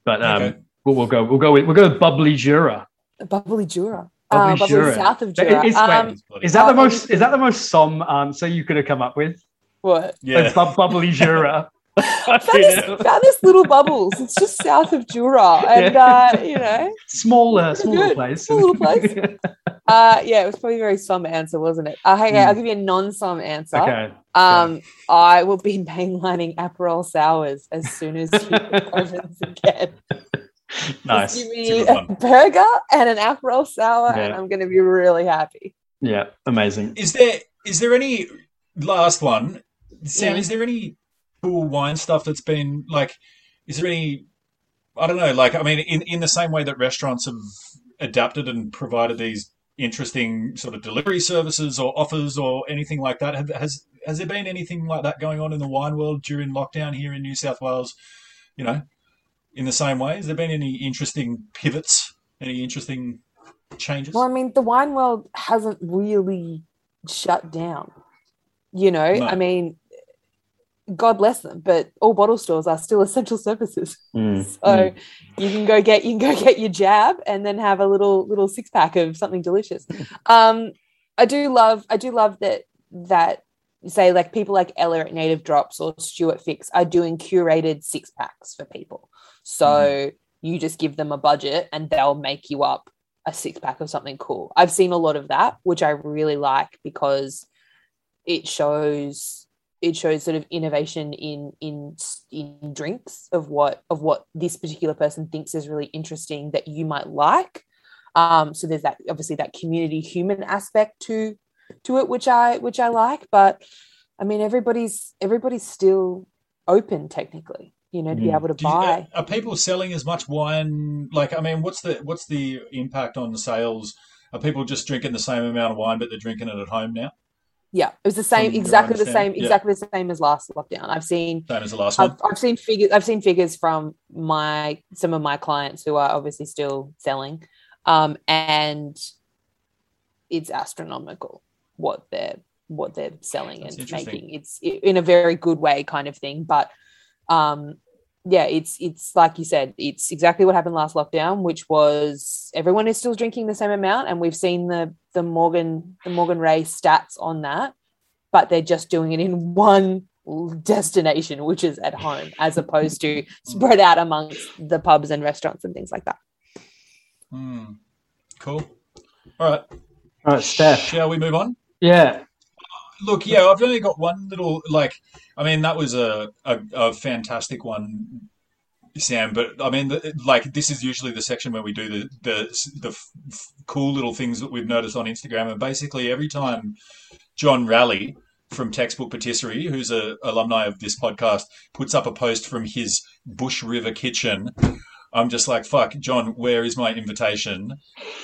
But um, Okay. we'll, we'll go we'll go with we'll go with bubbly Jura. Bubbly Jura. Bubbly uh, bubbly south of Jura. it's Um, is that the uh, most is that the most som answer you could have come up with? What? yeah. Bub- bubbly Jura. Found this, found this little bubbles. It's just south of Jura, and Yeah. uh, you know, smaller, smaller good. place. Small little place. uh, yeah, it was probably a very som answer, wasn't it? Uh, hey, Mm. I'll give you a non-som answer. okay. Um, I will be mainlining Aperol sours as soon as you opens again. Nice. Just give It's a me a burger and an Aperol sour, and I'm going to be really happy. Yeah. Amazing. Is there is there any last one, Sam? Yeah. Is there any cool wine stuff that's been like? Is there any? I don't know. Like, I mean, in in the same way that restaurants have adapted and provided these interesting sort of delivery services or offers or anything like that, have, has has there been anything like that going on in the wine world during lockdown here in New South Wales? You know, in the same way, has there been any interesting pivots? Any interesting changes? Well, I mean, the wine world hasn't really shut down. You know, No. I mean, God bless them, but all bottle stores are still essential services. Mm, So mm. you can go get you can go get your jab and then have a little little six pack of something delicious. Um, I do love I do love that that say like people like Ella at Native Drops or Stuart Fix are doing curated six packs for people. So you just give them a budget and they'll make you up a six pack of something cool. I've seen a lot of that, which I really like because it shows it shows sort of innovation in in in drinks of what of what this particular person thinks is really interesting that you might like. Um, so there's that obviously that community human aspect to to it, which I which I like. But I mean, everybody's everybody's still open technically, you know, to be Mm. able to Do you- buy. are people selling as much wine? Like, I mean, what's the what's the impact on sales? Are people just drinking the same amount of wine, but they're drinking it at home now? Yeah, it was the same, exactly the same, yeah. exactly the same as last lockdown. I've seen Same as the last one. I've, I've seen figures i've seen figures from my some of my clients who are obviously still selling um, and it's astronomical what they're what they're selling That's and making it's in a very good way kind of thing but um yeah it's it's like you said it's exactly what happened last lockdown which was everyone is still drinking the same amount and we've seen the the morgan the morgan ray stats on that but they're just doing it in one destination which is at home as opposed to spread out amongst the pubs and restaurants and things like that Hmm. Cool. All right. All right, Steph. Shall we move on? Yeah. Look, yeah, I've only got one little like. I mean, that was a a, a fantastic one, Sam. But I mean, the, like, this is usually the section where we do the the the f- f- cool little things that we've noticed on Instagram, and basically every time John Raleigh from Textbook Patisserie, who's a alumni of this podcast, puts up a post from his Bush River kitchen. I'm just like, fuck, John, where is my invitation?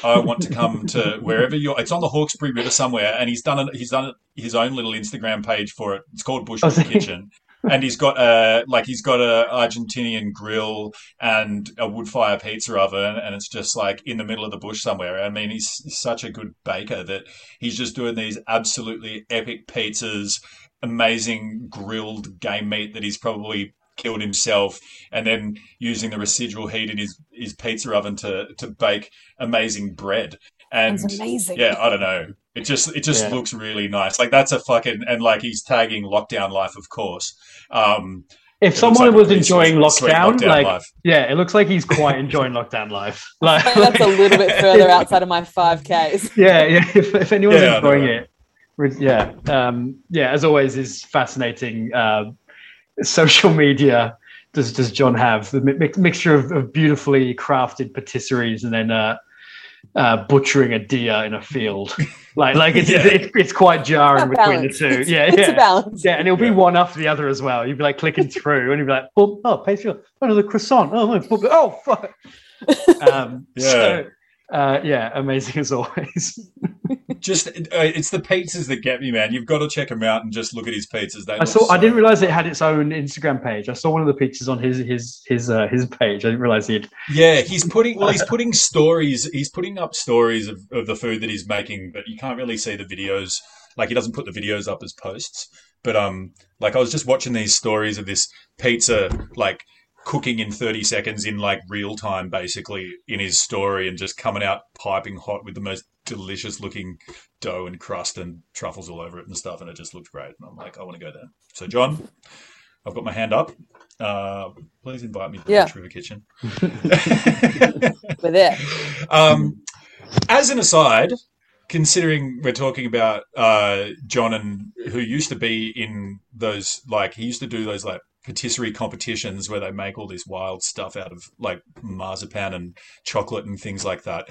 I want to come to wherever you're. It's on the Hawkesbury River somewhere, and he's done it. He's done his own little Instagram page for it. It's called Bush Oh, Kitchen, and he's got a like he's got a Argentinian grill and a wood fire pizza oven, and it's just like in the middle of the bush somewhere. I mean, he's such a good baker that he's just doing these absolutely epic pizzas, amazing grilled game meat that he's probably killed himself and then using the residual heat in his, his pizza oven to, to bake amazing bread. And amazing yeah, I don't know. It just it just Yeah. looks really nice. Like that's a fucking and like he's tagging lockdown life, of course. Um, If someone like was enjoying sweet- sweet lockdown, like life. yeah, it looks like he's quite enjoying lockdown life. Like that's a little bit further outside of my 5ks yeah, yeah. If, if anyone's Yeah, enjoying it, yeah, um, yeah. As always, is fascinating. Uh, social media does does John have? The mi- mixture of, of beautifully crafted patisseries and then uh, uh, butchering a deer in a field. Like like it's Yeah. it's, it's quite jarring It's a between the two. It's- yeah, it's yeah. a balance. Yeah, and it'll be Yeah. one after the other as well. You'd be like clicking through, and you'd be like, "Oh, oh, pastry, oh, the croissant, oh, no, oh, oh, fuck." Um, Yeah. So, uh, yeah, amazing as always. Just uh, it's the pizzas that get me, man. You've got to check him out and just look at his pizzas. They I saw. I didn't realize it had its own Instagram page. I saw one of the pictures on his his his uh, his page. I didn't realize he'd. Yeah, he's putting well, he's putting stories. He's putting up stories of, of the food that he's making, but you can't really see the videos. Like he doesn't put the videos up as posts. But um, like I was just watching these stories of this pizza, like cooking in 30 seconds in like real time, basically in his story, and just coming out piping hot with the most delicious looking dough and crust and truffles all over it and stuff, and it just looked great. And I'm like, I want to go there. So John, I've got my hand up. Uh, please invite me to Yeah. the River Kitchen. We're there. Um, as an aside, considering we're talking about uh, John and who used to be in those, like he used to do those like patisserie competitions where they make all this wild stuff out of like marzipan and chocolate and things like that.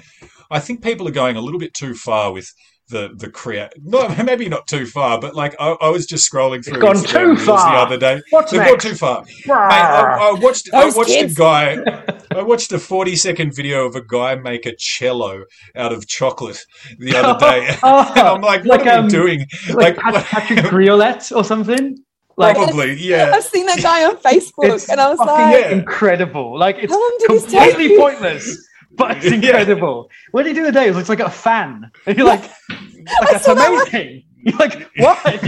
I think people are going a little bit too far with the the create. No, maybe not too far, but like I, I was just scrolling through gone Instagram too far. the other day. What's They've next? gone too far. Mate, I, I watched. I watched kids. a guy. I watched a forty-second video of a guy make a cello out of chocolate the other day, Oh, and I'm like, "What like, are um, we doing?" Like, Pat- Patrick Griolette or something. Like Probably, yeah. I've seen that guy on Facebook, it's and I was fucking like, Yeah. incredible. Like it's How long did this take completely you? pointless, but it's Yeah. incredible. What do you do the day? It looks like a fan, and you're like, like that's saw that amazing. You're like, why?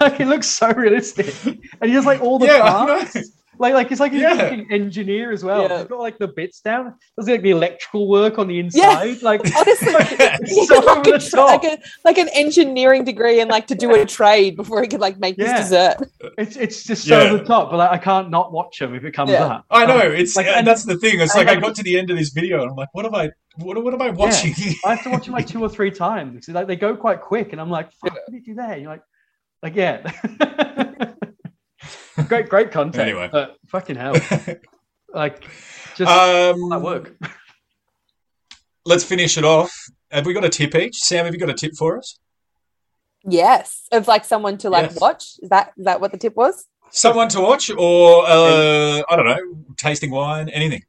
like it looks so realistic, and he has like all the Yeah, parts. Know. Like, like it's like he's Yeah. a engineer as well. Yeah. He's got like the bits down. Does like the electrical work on the inside? Like honestly, it's so had like, a, tra- like, a, like an engineering degree and like to do a trade before he could like make Yeah. his dessert. It's it's just so Yeah. over the top. But like, I can't not watch him if it comes Yeah. up. I know it's like, and and- that's the thing. It's and like I like- got to the end of this video and I'm like, "What am I? What, what am I watching?" I have to watch them like two or three times because like they go quite quick, and I'm like, Fuck, "What did you do there?" You're like, like yeah, great, great content. Anyway. but fucking hell, like just um, that work. let's finish it off. Have we got a tip each? Sam, have you got a tip for us? Yes, of like someone to like Yes. watch. Is that is that what the tip was? Someone to watch, or uh, I don't know, tasting wine, anything.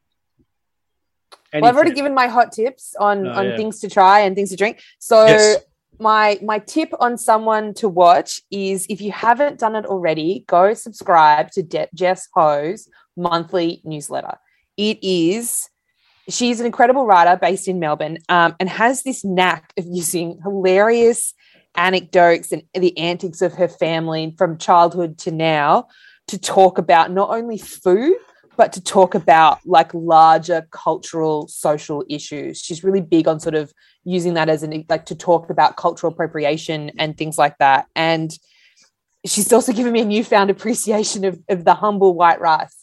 well, I've already given my hot tips on Oh, on yeah. things to try and things to drink. So Yes. My my tip on someone to watch is if you haven't done it already, go subscribe to De- Jess Ho's monthly newsletter. It is she's an incredible writer based in Melbourne um, and has this knack of using hilarious anecdotes and the antics of her family from childhood to now to talk about not only food but to talk about like larger cultural social issues. She's really big on sort of using that as an like to talk about cultural appropriation and things like that. And she's also given me a newfound appreciation of, of the humble white rice.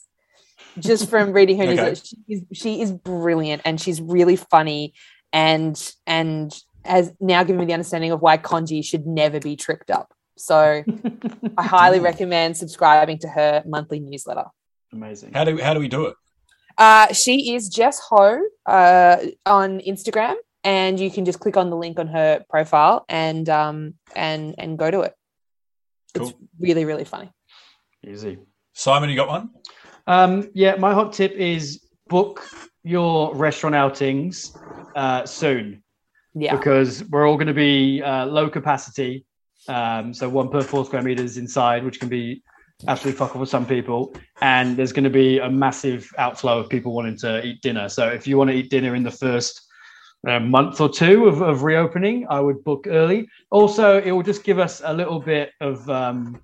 Just from reading her Okay. newsletter she is, she is brilliant and she's really funny and and has now given me the understanding of why congee should never be tricked up. So i highly recommend subscribing to her monthly newsletter Amazing. How do how do we do it? uh, she is Jess Ho uh, on Instagram, and you can just click on the link on her profile and um, and and go to it. It's Cool. really really funny. Easy. Simon, you got one? Um, yeah, my hot tip is book your restaurant outings uh, soon Yeah, because we're all going to be uh, low capacity. Um, so one per four square meters inside, which can be absolutely fuckable for some people. And there's going to be a massive outflow of people wanting to eat dinner. So if you want to eat dinner in the first uh, month or two of, of reopening, I would book early. Also, it will just give us a little bit of um,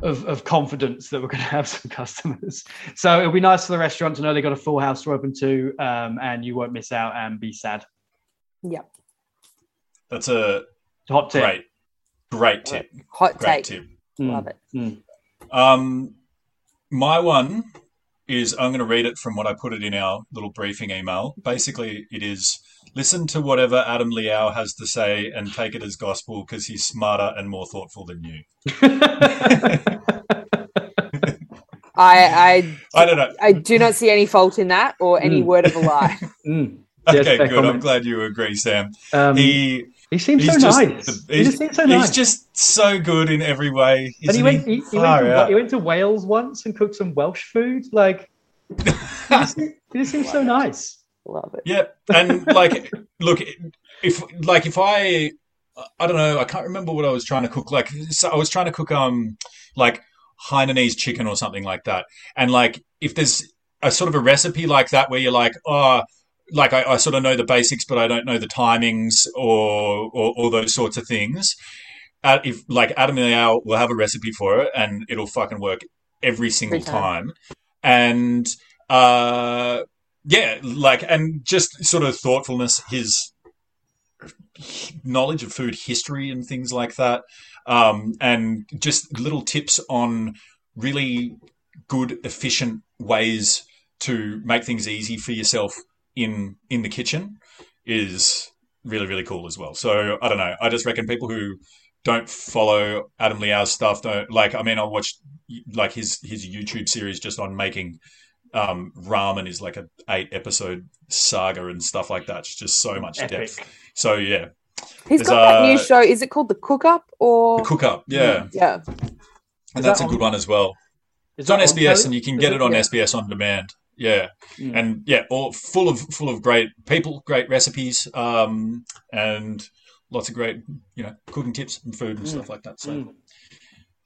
of, of confidence that we're going to have some customers. So it'll be nice for the restaurant to know they've got a full house to open to, um, and you won't miss out and be sad. yeah. That's a Hot tip. great, great tip. Hot Great take. tip. Mm. Love it. Mm. Um, my one is I'm going to read it from what I put it in our little briefing email. Basically, it is listen to whatever Adam Liaw has to say and take it as gospel because he's smarter and more thoughtful than you. I, I don't know. I I do not see any fault in that or any Mm. word of a lie. Mm. Yes, Okay, fair good. I'm glad you agree, Sam. Um, he he seems he's so just nice. he just seems so nice. he's just so good in every way. and he went, he, he, went to, he went to Wales once and cooked some Welsh food. Like, he just, just seems so nice. Love it. Yeah, and like, look, if like if I, I don't know, I can't remember what I was trying to cook. Like, so I was trying to cook um like Hainanese chicken or something like that, and like if there's a sort of a recipe like that where you're like, oh. Like I, I sort of know the basics, but I don't know the timings or or, or those sorts of things. Uh, if like Adam Liaw will have a recipe for it, and it'll fucking work every single Every time. time. And uh, yeah, like and just sort of thoughtfulness, his knowledge of food history and things like that, um, and just little tips on really good, efficient ways to make things easy for yourself in in the kitchen is really really cool as well. So I don't know. I just reckon people who don't follow Adam Liaw's stuff don't like. I mean, I watched like his his YouTube series just on making um, ramen is like a eight episode saga and stuff like that. It's just so much Epic. depth. So yeah, He's There's, got that new show. Is it called The Cook Up or the cook up, yeah, Yeah. and that's a good on- one as well. It's on that SBS telly? and you can Is get it on Yeah. SBS on demand. Yeah, Mm. and yeah, all full of full of great people, great recipes, um, and lots of great you know cooking tips and food and Mm. stuff like that. So. Mm.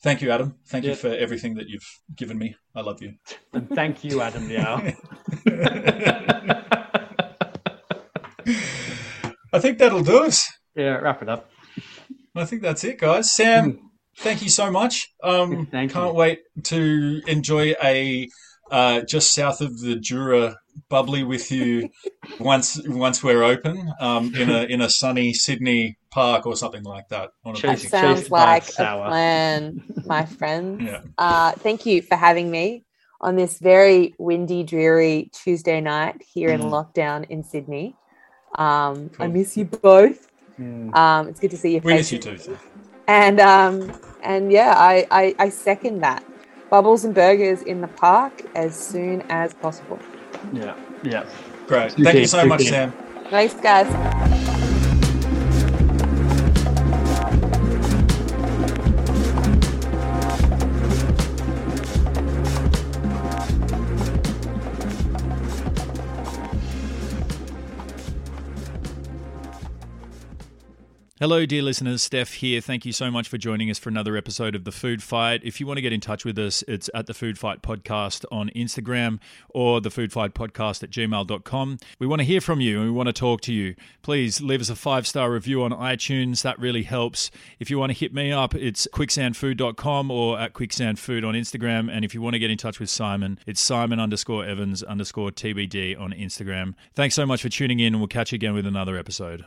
Thank you, Adam. Thank Yeah. you for everything that you've given me. I love you. And thank you, Adam Liaw. I think that'll do us. yeah, wrap it up. I think that's it, guys. Sam, thank you so much. Um, Thank can't you. wait to enjoy a uh, just south of the Jura bubbly with you once once we're open um, in a in a sunny Sydney park or something like that. On a That sounds chased like a sour. plan, my friends. Yeah. Uh, thank you for having me on this very windy, dreary Tuesday night here in Mm. lockdown in Sydney. Um, I miss you both. Mm. Um, it's good to see your We miss you too. Sam. And um, and yeah, I, I, I second that. Bubbles and burgers in the park as soon as possible. Yeah, yeah. Great. Thank you so much. Sam. Thanks, guys. Hello, dear listeners. Steph here. Thank you so much for joining us for another episode of The Food Fight. If you want to get in touch with us, it's at The Food Fight Podcast on Instagram or The Food Fight Podcast at gmail.com. We want to hear from you and we want to talk to you. Please leave us a five star review on iTunes. That really helps. If you want to hit me up, it's quicksandfood.com or at quicksandfood on Instagram. And if you want to get in touch with Simon, it's Simon underscore Evans underscore TBD on Instagram. Thanks so much for tuning in and we'll catch you again with another episode.